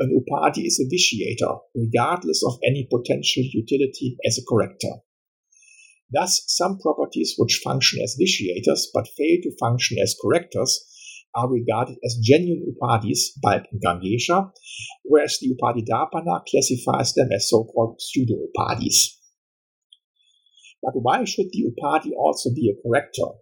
[SPEAKER 2] an upadhi is a vitiator, regardless of any potential utility as a corrector. Thus, some properties which function as vitiators but fail to function as correctors are regarded as genuine upadhis by Gangesha, whereas the Upadhidarpana classifies them as so-called pseudo-upadhis. But why should the upadhi also be a corrector?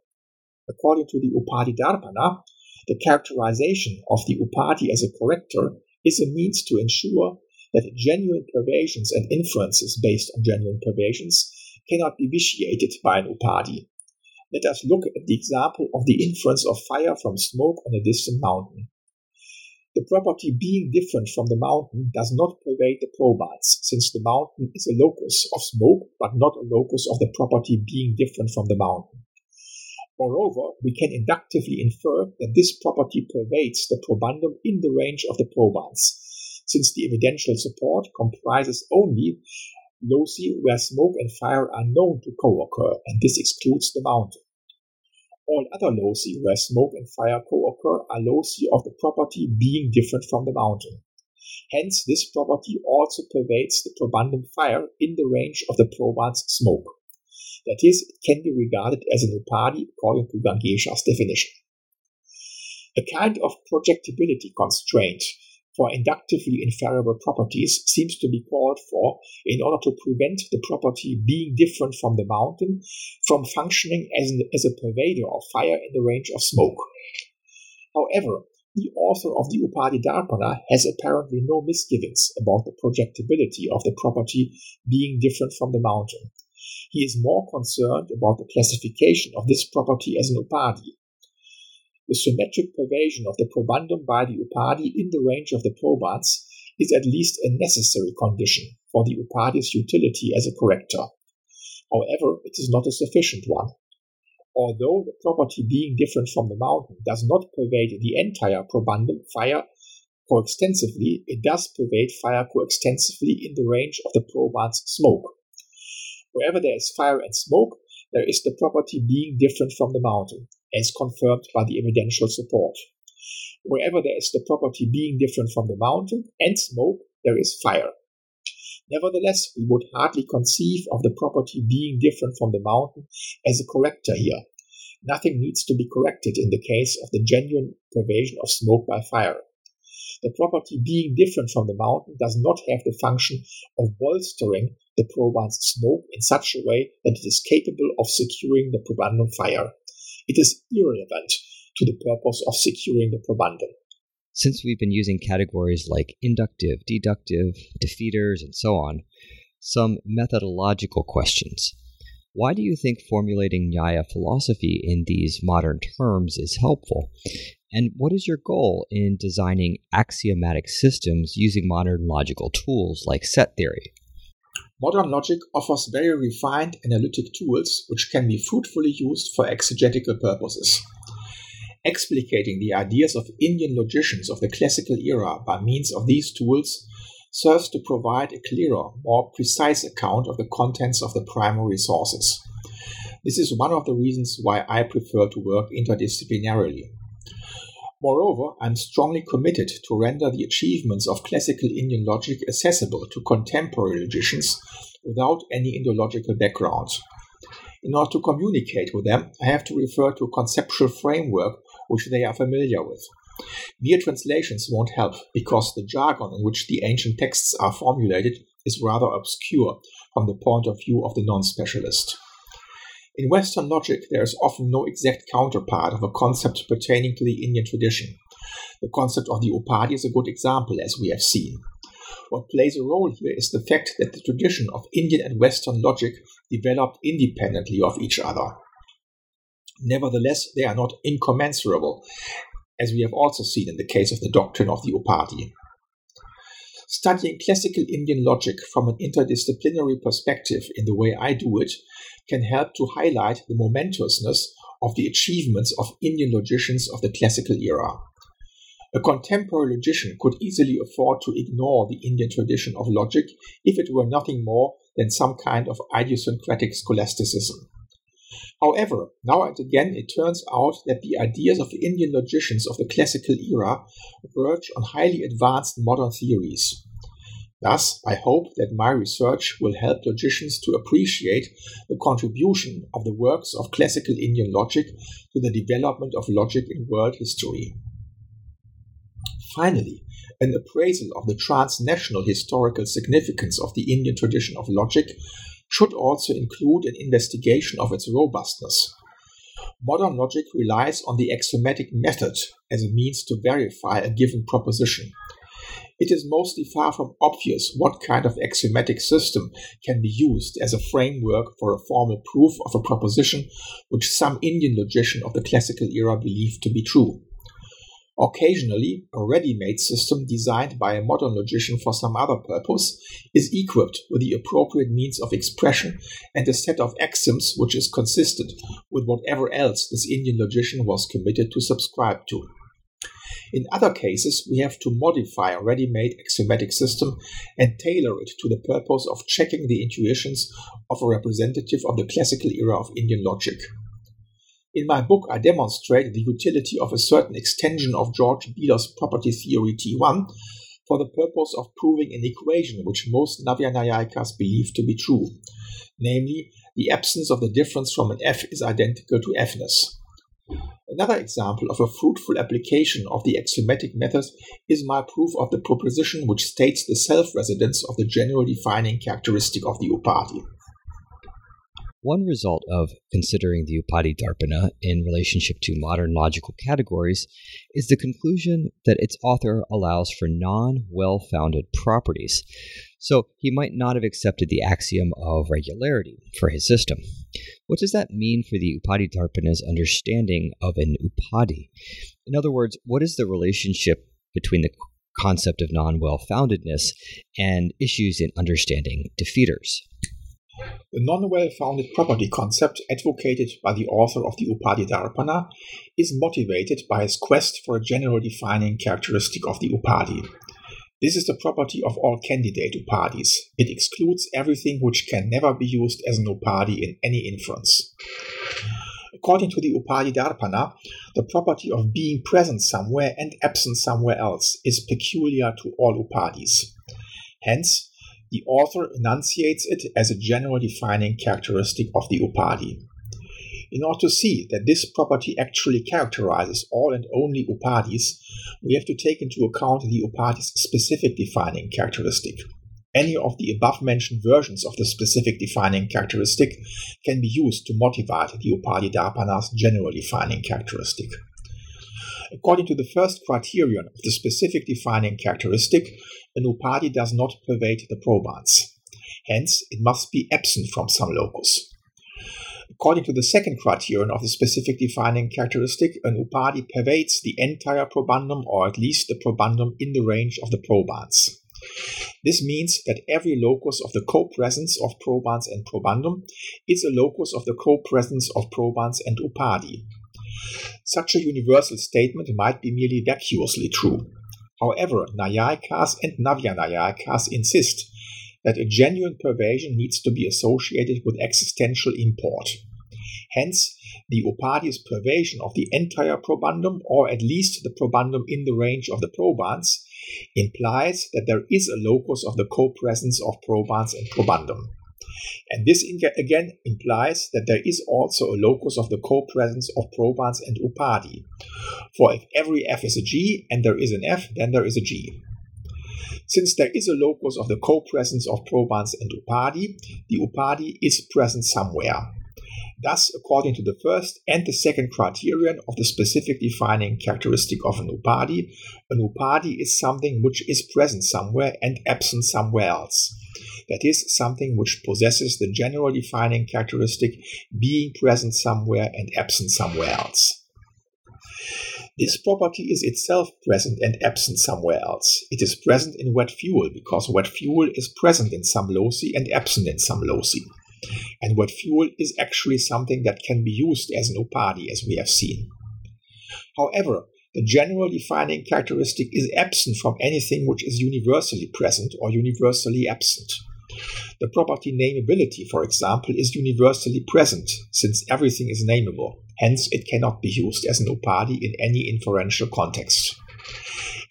[SPEAKER 2] According to the Upadhidarpana, the characterization of the upadhi as a corrector is a means to ensure that genuine pervasions and inferences based on genuine pervasions cannot be vitiated by an upadhi. Let us look at the example of the inference of fire from smoke on a distant mountain. The property being different from the mountain does not pervade the probans, since the mountain is a locus of smoke, but not a locus of the property being different from the mountain. Moreover, we can inductively infer that this property pervades the probandum in the range of the probans, since the evidential support comprises only loci where smoke and fire are known to co-occur, and this excludes the mountain. All other loci where smoke and fire co-occur are loci of the property being different from the mountain. Hence, this property also pervades the probandum fire in the range of the probans smoke. That is, it can be regarded as an upadhi according to Gangesha's definition. A kind of projectibility constraint for inductively inferable properties seems to be called for in order to prevent the property being different from the mountain from functioning as, an, as a pervader of fire in the range of smoke. However, the author of the Upadhi Darpana has apparently no misgivings about the projectability of the property being different from the mountain. He is more concerned about the classification of this property as an upadhi. The symmetric pervasion of the probandum by the upadhi in the range of the probans is at least a necessary condition for the upadhi's utility as a corrector. However, it is not a sufficient one. Although the property being different from the mountain does not pervade the entire probandum fire coextensively, it does pervade fire coextensively in the range of the probans smoke. Wherever there is fire and smoke, there is the property being different from the mountain, as confirmed by the evidential support. Wherever there is the property being different from the mountain and smoke, there is fire. Nevertheless, we would hardly conceive of the property being different from the mountain as a corrector here. Nothing needs to be corrected in the case of the genuine pervasion of smoke by fire. The property being different from the mountain does not have the function of bolstering the probans smoke in such a way that it is capable of securing the probandum fire. It is irrelevant to the purpose of securing the probandum.
[SPEAKER 1] Since we've been using categories like inductive, deductive, defeaters, and so on, some methodological questions. Why do you think formulating Nyaya philosophy in these modern terms is helpful? And what is your goal in designing axiomatic systems using modern logical tools like set theory?
[SPEAKER 2] Modern logic offers very refined analytic tools which can be fruitfully used for exegetical purposes. Explicating the ideas of Indian logicians of the classical era by means of these tools serves to provide a clearer, more precise account of the contents of the primary sources. This is one of the reasons why I prefer to work interdisciplinarily. Moreover, I am strongly committed to render the achievements of classical Indian logic accessible to contemporary logicians without any Indological background. In order to communicate with them, I have to refer to a conceptual framework which they are familiar with. Mere translations won't help because the jargon in which the ancient texts are formulated is rather obscure from the point of view of the non specialist. In Western logic, there is often no exact counterpart of a concept pertaining to the Indian tradition. The concept of the Upadhi is a good example, as we have seen. What plays a role here is the fact that the tradition of Indian and Western logic developed independently of each other. Nevertheless, they are not incommensurable, as we have also seen in the case of the doctrine of the Upadhi. Studying classical Indian logic from an interdisciplinary perspective in the way I do it can help to highlight the momentousness of the achievements of Indian logicians of the classical era. A contemporary logician could easily afford to ignore the Indian tradition of logic if it were nothing more than some kind of idiosyncratic scholasticism. However, now and again it turns out that the ideas of the Indian logicians of the classical era verge on highly advanced modern theories. Thus, I hope that my research will help logicians to appreciate the contribution of the works of classical Indian logic to the development of logic in world history. Finally, an appraisal of the transnational historical significance of the Indian tradition of logic should also include an investigation of its robustness. Modern logic relies on the axiomatic method as a means to verify a given proposition. It is mostly far from obvious what kind of axiomatic system can be used as a framework for a formal proof of a proposition which some Indian logician of the classical era believed to be true. Occasionally, a ready-made system designed by a modern logician for some other purpose is equipped with the appropriate means of expression and a set of axioms which is consistent with whatever else this Indian logician was committed to subscribe to. In other cases, we have to modify a ready-made axiomatic system and tailor it to the purpose of checking the intuitions of a representative of the classical era of Indian logic. In my book, I demonstrate the utility of a certain extension of George Bealer's property theory T1 for the purpose of proving an equation which most Navya Naiyayikas believe to be true, namely, the absence of the difference from an f is identical to fness. Another example of a fruitful application of the axiomatic methods is my proof of the proposition which states the self residence of the general defining characteristic of the upadhi.
[SPEAKER 1] One result of considering the upadhi Darpana in relationship to modern logical categories is the conclusion that its author allows for non well founded properties. So he might not have accepted the axiom of regularity for his system. What does that mean for the Upadhi Darpana's understanding of an Upadhi? In other words, what is the relationship between the concept of non well foundedness and issues in understanding defeaters?
[SPEAKER 2] The non-well-founded property concept advocated by the author of the Upadhi Darpana is motivated by his quest for a general defining characteristic of the Upadhi. This is the property of all candidate Upadhis. It excludes everything which can never be used as an Upadhi in any inference. According to the Upadhi Darpana, the property of being present somewhere and absent somewhere else is peculiar to all Upadhis. Hence, the author enunciates it as a general defining characteristic of the Upadhi. In order to see that this property actually characterizes all and only Upadhis, we have to take into account the Upadhi's specific defining characteristic. Any of the above mentioned versions of the specific defining characteristic can be used to motivate the Upadhi Darpana's general defining characteristic. According to the first criterion of the specific defining characteristic, an upadhi does not pervade the probans. Hence, it must be absent from some locus. According to the second criterion of the specific defining characteristic, an upadhi pervades the entire probandum or at least the probandum in the range of the probans. This means that every locus of the co-presence of probans and probandum is a locus of the co-presence of probans and upadhi. Such a universal statement might be merely vacuously true. However, Naiyayikas and Navya Naiyayikas insist that a genuine pervasion needs to be associated with existential import. Hence, the Upadhi's pervasion of the entire probandum, or at least the probandum in the range of the probans, implies that there is a locus of the co-presence of probans and probandum. And this again implies that there is also a locus of the co-presence of probans and upadhi. For if every f is a g and there is an f, then there is a g. Since there is a locus of the co-presence of probans and upadhi, the upadhi is present somewhere. Thus, according to the first and the second criterion of the specific defining characteristic of an upadhi, an upadhi is something which is present somewhere and absent somewhere else. That is, something which possesses the general defining characteristic being present somewhere and absent somewhere else. This property is itself present and absent somewhere else. It is present in wet fuel because wet fuel is present in some loci and absent in some loci. And wet fuel is actually something that can be used as an upadhi, as we have seen. However, the general defining characteristic is absent from anything which is universally present or universally absent. The property nameability, for example, is universally present since everything is nameable. Hence, it cannot be used as an upadhi in any inferential context.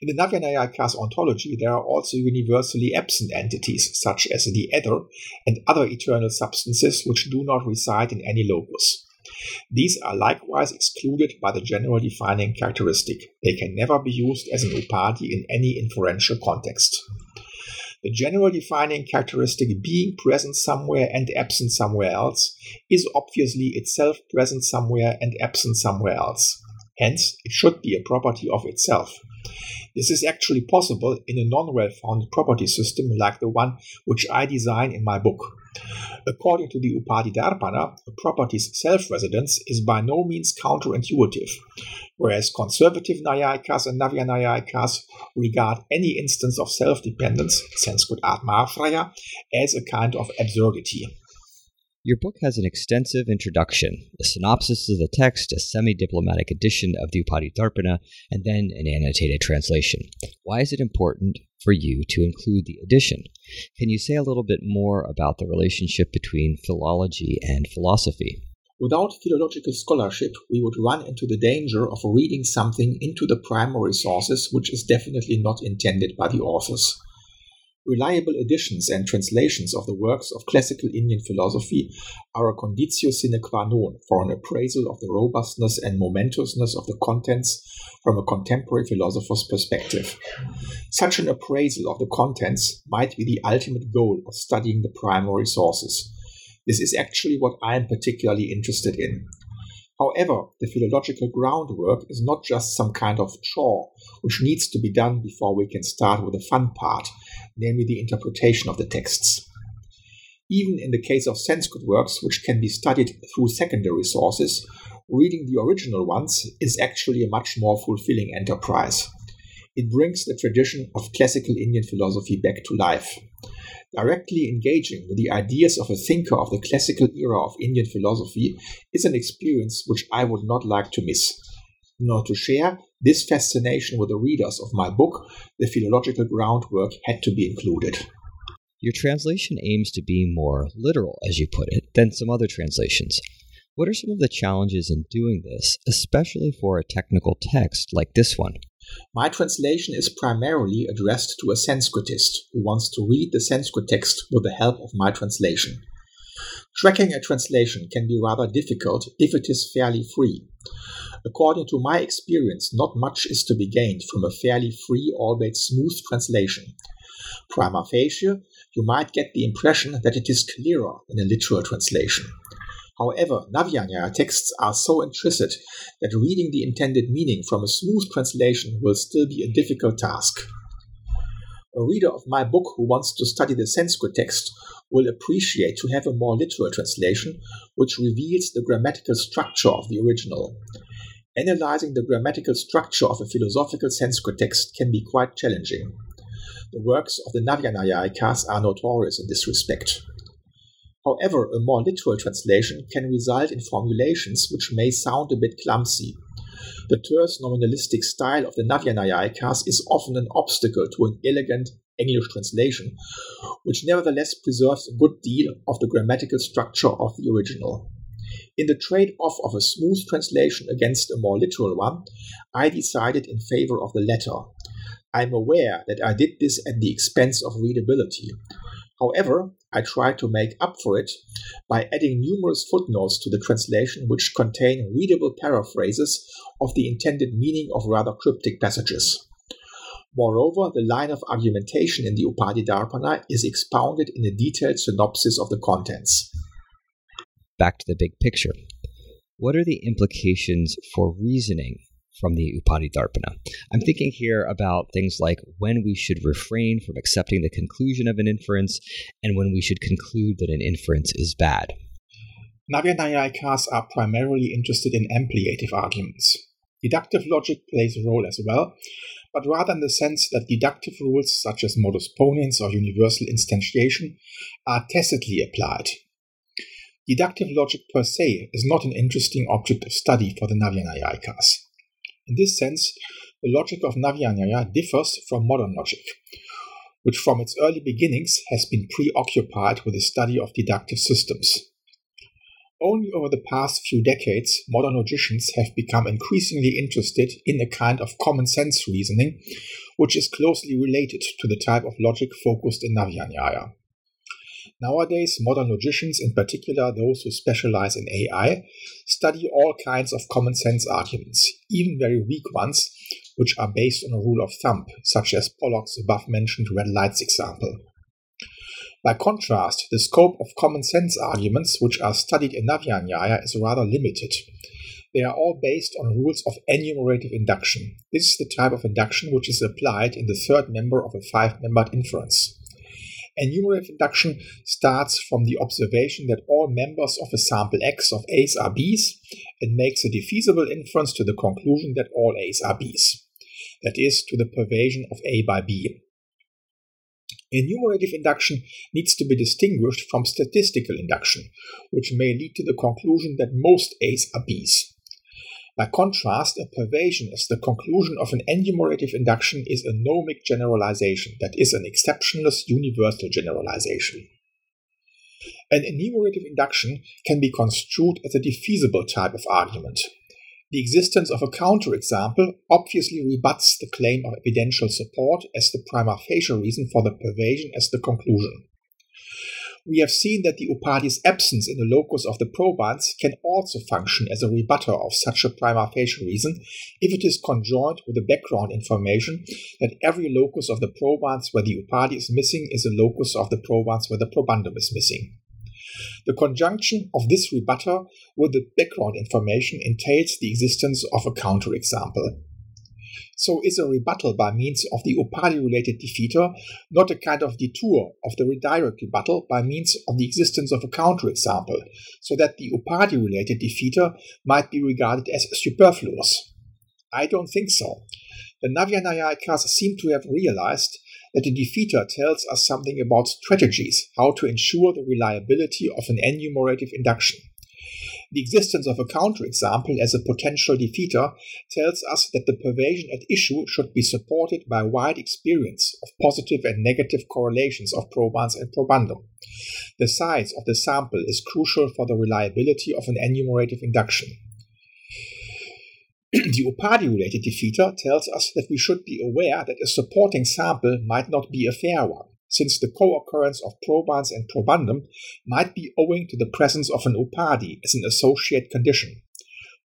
[SPEAKER 2] In the Navya-Naiyayikas ontology, there are also universally absent entities, such as the ether and other eternal substances which do not reside in any locus. These are likewise excluded by the general defining characteristic. They can never be used as an upadhi in any inferential context. The general defining characteristic being present somewhere and absent somewhere else is obviously itself present somewhere and absent somewhere else. Hence, it should be a property of itself. This is actually possible in a non well founded property system like the one which I design in my book. According to the Upadhi-Darpana, a property's self residence is by no means counterintuitive, whereas conservative Naiyayikas and Navya Naiyayikas regard any instance of self dependence, Sanskrit Atmashraya, as a kind of absurdity.
[SPEAKER 1] Your book has an extensive introduction, a synopsis of the text, a semi diplomatic edition of the Upadhi-Darpana, and then an annotated translation. Why is it important for you to include the edition? Can you say a little bit more about the relationship between philology and philosophy?
[SPEAKER 2] Without philological scholarship, we would run into the danger of reading something into the primary sources which is definitely not intended by the authors. Reliable editions and translations of the works of classical Indian philosophy are a conditio sine qua non for an appraisal of the robustness and momentousness of the contents from a contemporary philosopher's perspective. Such an appraisal of the contents might be the ultimate goal of studying the primary sources. This is actually what I am particularly interested in. However, the philological groundwork is not just some kind of chore which needs to be done before we can start with the fun part, namely the interpretation of the texts. Even in the case of Sanskrit works, which can be studied through secondary sources, reading the original ones is actually a much more fulfilling enterprise. It brings the tradition of classical Indian philosophy back to life. Directly engaging with the ideas of a thinker of the classical era of Indian philosophy is an experience which I would not like to miss. Nor to share this fascination with the readers of my book, the philological groundwork had to be included.
[SPEAKER 1] Your translation aims to be more literal, as you put it, than some other translations. What are some of the challenges in doing this, especially for a technical text like this one?
[SPEAKER 2] My translation is primarily addressed to a Sanskritist who wants to read the Sanskrit text with the help of my translation. Tracking a translation can be rather difficult if it is fairly free. According to my experience, not much is to be gained from a fairly free, albeit smooth translation. Prima facie, you might get the impression that it is clearer in a literal translation. However, Navya-Nyaya texts are so intrinsic that reading the intended meaning from a smooth translation will still be a difficult task. A reader of my book who wants to study the Sanskrit text will appreciate to have a more literal translation which reveals the grammatical structure of the original. Analyzing the grammatical structure of a philosophical Sanskrit text can be quite challenging. The works of the Navya-Naiyayikas are notorious in this respect. However, a more literal translation can result in formulations which may sound a bit clumsy. The terse nominalistic style of the Navya-Naiyayikas is often an obstacle to an elegant English translation, which nevertheless preserves a good deal of the grammatical structure of the original. In the trade off of a smooth translation against a more literal one, I decided in favor of the latter. I am aware that I did this at the expense of readability. However, I try to make up for it by adding numerous footnotes to the translation which contain readable paraphrases of the intended meaning of rather cryptic passages. Moreover, the line of argumentation in the Upadhi-Darpana is expounded in a detailed synopsis of the contents.
[SPEAKER 1] Back to the big picture. What are the implications for reasoning from the Upadhi-Darpana. I'm thinking here about things like when we should refrain from accepting the conclusion of an inference and when we should conclude that an inference is bad.
[SPEAKER 2] Navya Naiyayikas are primarily interested in ampliative arguments. Deductive logic plays a role as well, but rather in the sense that deductive rules such as modus ponens or universal instantiation are tacitly applied. Deductive logic per se is not an interesting object of study for the Navya-Naiyayikas. In this sense, the logic of Navya-Nyaya differs from modern logic, which from its early beginnings has been preoccupied with the study of deductive systems. Only over the past few decades, modern logicians have become increasingly interested in a kind of common sense reasoning, which is closely related to the type of logic focused in Navya-Nyaya. Nowadays, modern logicians, in particular those who specialize in AI, study all kinds of common sense arguments, even very weak ones, which are based on a rule of thumb, such as Pollock's above mentioned red lights example. By contrast, the scope of common sense arguments which are studied in Navya-Nyaya is rather limited. They are all based on rules of enumerative induction. This is the type of induction which is applied in the third member of a five membered inference. Enumerative induction starts from the observation that all members of a sample X of A's are B's and makes a defeasible inference to the conclusion that all A's are B's. That is, to the pervasion of A by B. Enumerative induction needs to be distinguished from statistical induction, which may lead to the conclusion that most A's are B's. By contrast, a pervasion as the conclusion of an enumerative induction is a nomic generalization, that is, an exceptionless universal generalization. An enumerative induction can be construed as a defeasible type of argument. The existence of a counterexample obviously rebuts the claim of evidential support as the prima facie reason for the pervasion as the conclusion we have seen that the Upadhi's absence in the locus of the probans can also function as a rebutter of such a prima facie reason if it is conjoined with the background information that every locus of the probans where the Upadhi is missing is a locus of the probans where the probandum is missing. The conjunction of this rebutter with the background information entails the existence of a counterexample. So is a rebuttal by means of the Upadhi-related defeater not a kind of detour of the redirect rebuttal by means of the existence of a counterexample, so that the Upadhi-related defeater might be regarded as superfluous? I don't think so. The Navya-Naiyayikas seem to have realized that the defeater tells us something about strategies, how to ensure the reliability of an enumerative induction. The existence of a counterexample as a potential defeater tells us that the pervasion at issue should be supported by wide experience of positive and negative correlations of probans and probandum. The size of the sample is crucial for the reliability of an enumerative induction. the Upadhi related defeater tells us that we should be aware that a supporting sample might not be a fair one since the co-occurrence of probans and probandum might be owing to the presence of an upadhi as an associate condition.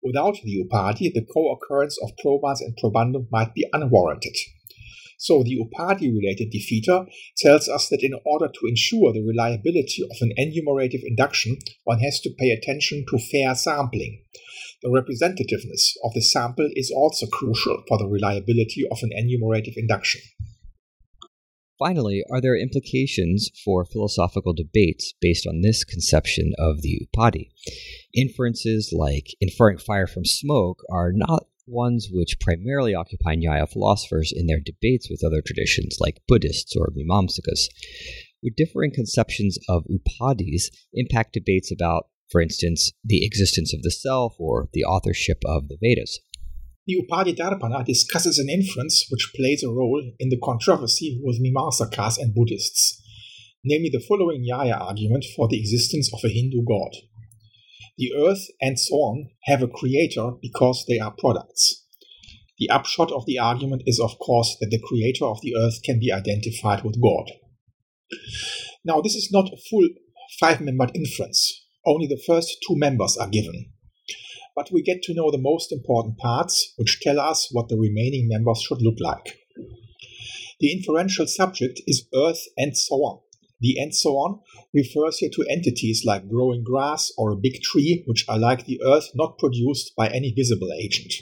[SPEAKER 2] Without the upadhi, the co-occurrence of probans and probandum might be unwarranted. So the upadhi-related defeater tells us that in order to ensure the reliability of an enumerative induction, one has to pay attention to fair sampling. The representativeness of the sample is also crucial for the reliability of an enumerative induction.
[SPEAKER 1] Finally, are there implications for philosophical debates based on this conception of the upadhi? Inferences like inferring fire from smoke are not ones which primarily occupy Nyaya philosophers in their debates with other traditions like Buddhists or Mimamsakas. Would differing conceptions of upadhis impact debates about, for instance, the existence of the self or the authorship of the Vedas?
[SPEAKER 2] The Upadhi Darpana discusses an inference which plays a role in the controversy with Mimamsakas and Buddhists, namely the following Nyaya argument for the existence of a Hindu god. The earth and so on have a creator because they are products. The upshot of the argument is, of course, that the creator of the earth can be identified with God. Now, this is not a full five membered inference, only the first two members are given but we get to know the most important parts, which tell us what the remaining members should look like. The inferential subject is Earth and so on. The and so on refers here to entities like growing grass or a big tree, which are like the Earth not produced by any visible agent.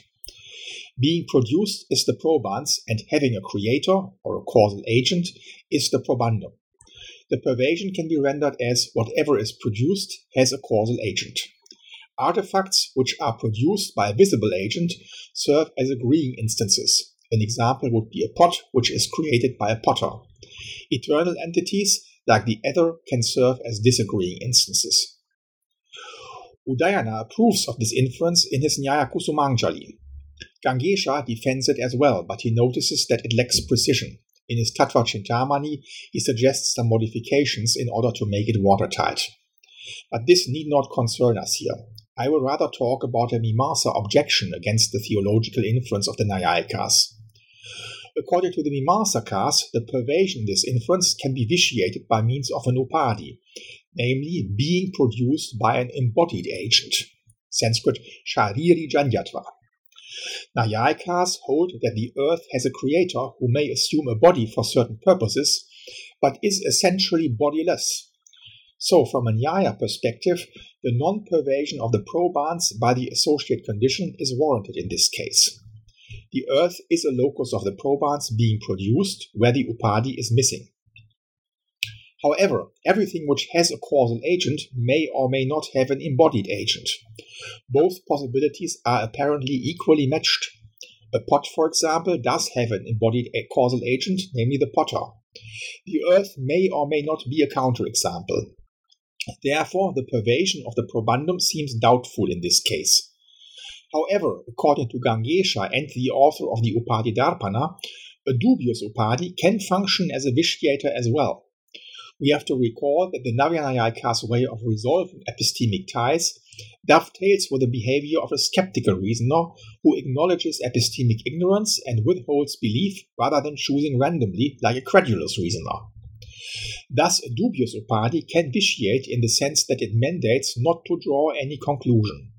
[SPEAKER 2] Being produced is the probans, and having a creator or a causal agent is the probandum. The pervasion can be rendered as whatever is produced has a causal agent. Artifacts which are produced by a visible agent serve as agreeing instances. An example would be a pot which is created by a potter. Eternal entities like the ether can serve as disagreeing instances. Udayana approves of this inference in his Nyaya Kusumanjali. Gangesha defends it as well, but he notices that it lacks precision. In his Tattva Chintamani, he suggests some modifications in order to make it watertight. But this need not concern us here. I will rather talk about a Mimamsa objection against the theological inference of the Naiyayikas. According to the Mimamsakas, the pervasion this inference can be vitiated by means of an upadhi, namely being produced by an embodied agent. Sanskrit Shariri Janyatva. Naiyayikas hold that the earth has a creator who may assume a body for certain purposes, but is essentially bodiless. So, from a Nyaya perspective, the non pervasion of the probans by the associate condition is warranted in this case. The earth is a locus of the probans being produced where the upadi is missing. However, everything which has a causal agent may or may not have an embodied agent. Both possibilities are apparently equally matched. A pot, for example, does have an embodied causal agent, namely the potter. The earth may or may not be a counterexample. Therefore, the pervasion of the probandum seems doubtful in this case. However, according to Gangesha and the author of the Upadhi Darpana, a dubious Upadhi can function as a vitiator as well we have to recall that the Navya-Naiyayika's way of resolving epistemic ties dovetails with the behavior of a skeptical reasoner who acknowledges epistemic ignorance and withholds belief rather than choosing randomly like a credulous reasoner. Thus, a dubious upadhi can vitiate in the sense that it mandates not to draw any conclusion.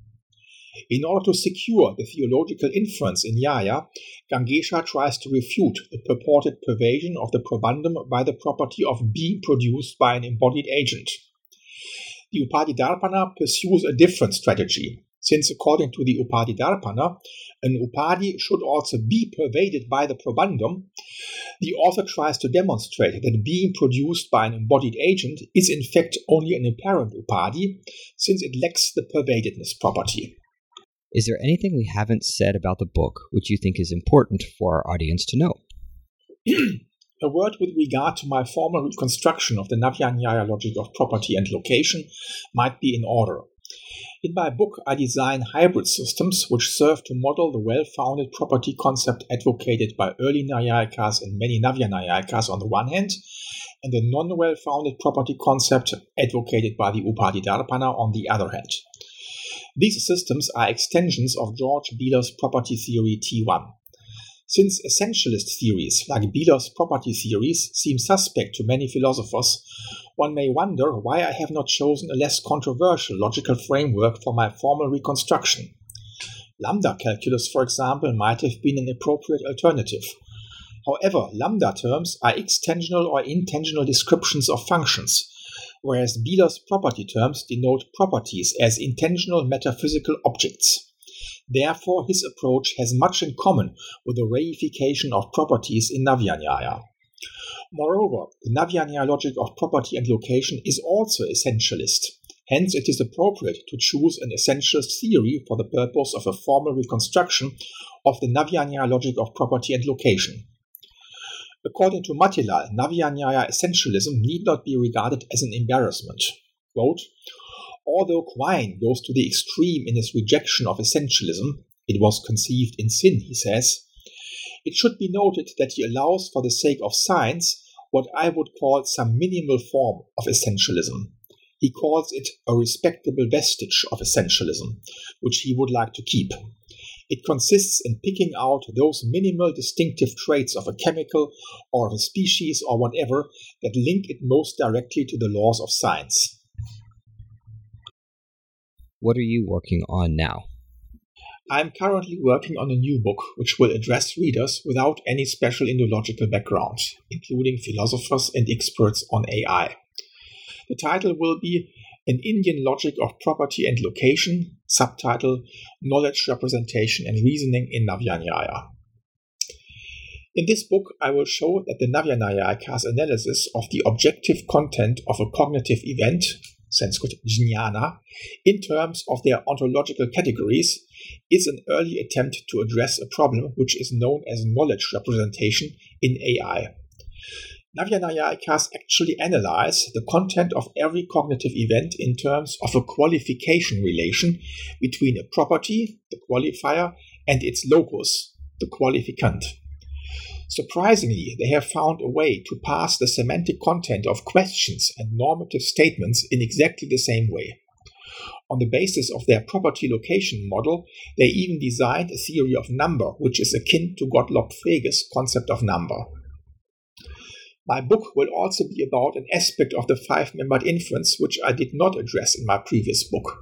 [SPEAKER 2] In order to secure the theological inference in Nyaya, Gangesha tries to refute the purported pervasion of the probandum by the property of being produced by an embodied agent. The Upadhidarpana pursues a different strategy, since according to the Upadhi Darpana, an Upadhi should also be pervaded by the probandum, the author tries to demonstrate that being produced by an embodied agent is in fact only an apparent Upadhi, since it lacks the pervadedness property.
[SPEAKER 1] Is there anything we haven't said about the book which you think is important for our audience to know?
[SPEAKER 2] A word with regard to my formal reconstruction of the Navya logic of property and location might be in order. In my book, I design hybrid systems which serve to model the well founded property concept advocated by early Naiyayikas and many Navya Naiyayikas on the one hand, and the non well founded property concept advocated by the Upadhidarpana on the other hand. These systems are extensions of George Bealer's property theory T1. Since essentialist theories like Bealer's property theories seem suspect to many philosophers, one may wonder why I have not chosen a less controversial logical framework for my formal reconstruction. Lambda calculus, for example, might have been an appropriate alternative. However, lambda terms are extensional or intentional descriptions of functions, whereas Bealer's property terms denote properties as intentional metaphysical objects. Therefore, his approach has much in common with the reification of properties in Navya-Nyaya. Moreover, the Navya-Nyaya logic of property and location is also essentialist. Hence, it is appropriate to choose an essentialist theory for the purpose of a formal reconstruction of the Navya-Nyaya logic of property and location. According to Matilal, Navya essentialism need not be regarded as an embarrassment. Quote, Although Quine goes to the extreme in his rejection of essentialism, it was conceived in sin, he says, it should be noted that he allows for the sake of science what I would call some minimal form of essentialism. He calls it a respectable vestige of essentialism, which he would like to keep. It consists in picking out those minimal distinctive traits of a chemical or of a species or whatever that link it most directly to the laws of science.
[SPEAKER 1] What are you working on now?
[SPEAKER 2] I'm currently working on a new book which will address readers without any special Indological background, including philosophers and experts on AI. The title will be An Indian Logic of Property and Location, subtitle Knowledge Representation and Reasoning in Navya-Nyaya. In this book, I will show that the Navya-Naiyayika's analysis of the objective content of a cognitive event, Sanskrit jnana, in terms of their ontological categories, is an early attempt to address a problem which is known as knowledge representation in AI. Navya-Naiyayikas actually analyze the content of every cognitive event in terms of a qualification relation between a property, the qualifier, and its locus, the qualificant. Surprisingly, they have found a way to pass the semantic content of questions and normative statements in exactly the same way. On the basis of their property location model, they even designed a theory of number, which is akin to Gottlob Frege's concept of number. My book will also be about an aspect of the five membered inference which I did not address in my previous book.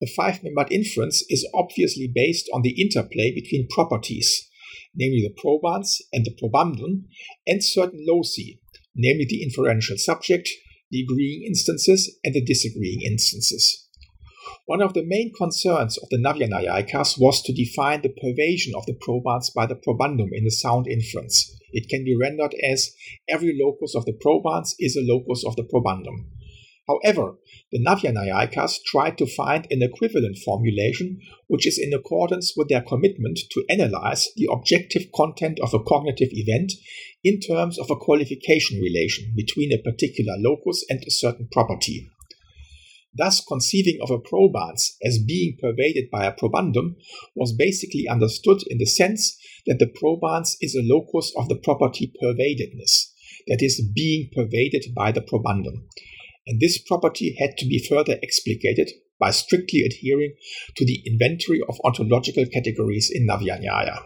[SPEAKER 2] The five membered inference is obviously based on the interplay between properties, namely the probans and the probandum, and certain loci, namely the inferential subject, the agreeing instances, and the disagreeing instances. One of the main concerns of the Navya-Naiyayikas was to define the pervasion of the probans by the probandum in the sound inference. It can be rendered as every locus of the probans is a locus of the probandum. However, the Navya-Naiyayikas tried to find an equivalent formulation which is in accordance with their commitment to analyze the objective content of a cognitive event in terms of a qualification relation between a particular locus and a certain property. Thus, conceiving of a probans as being pervaded by a probandum was basically understood in the sense that the probans is a locus of the property pervadedness, that is, being pervaded by the probandum and this property had to be further explicated by strictly adhering to the inventory of ontological categories in Navya-Nyaya.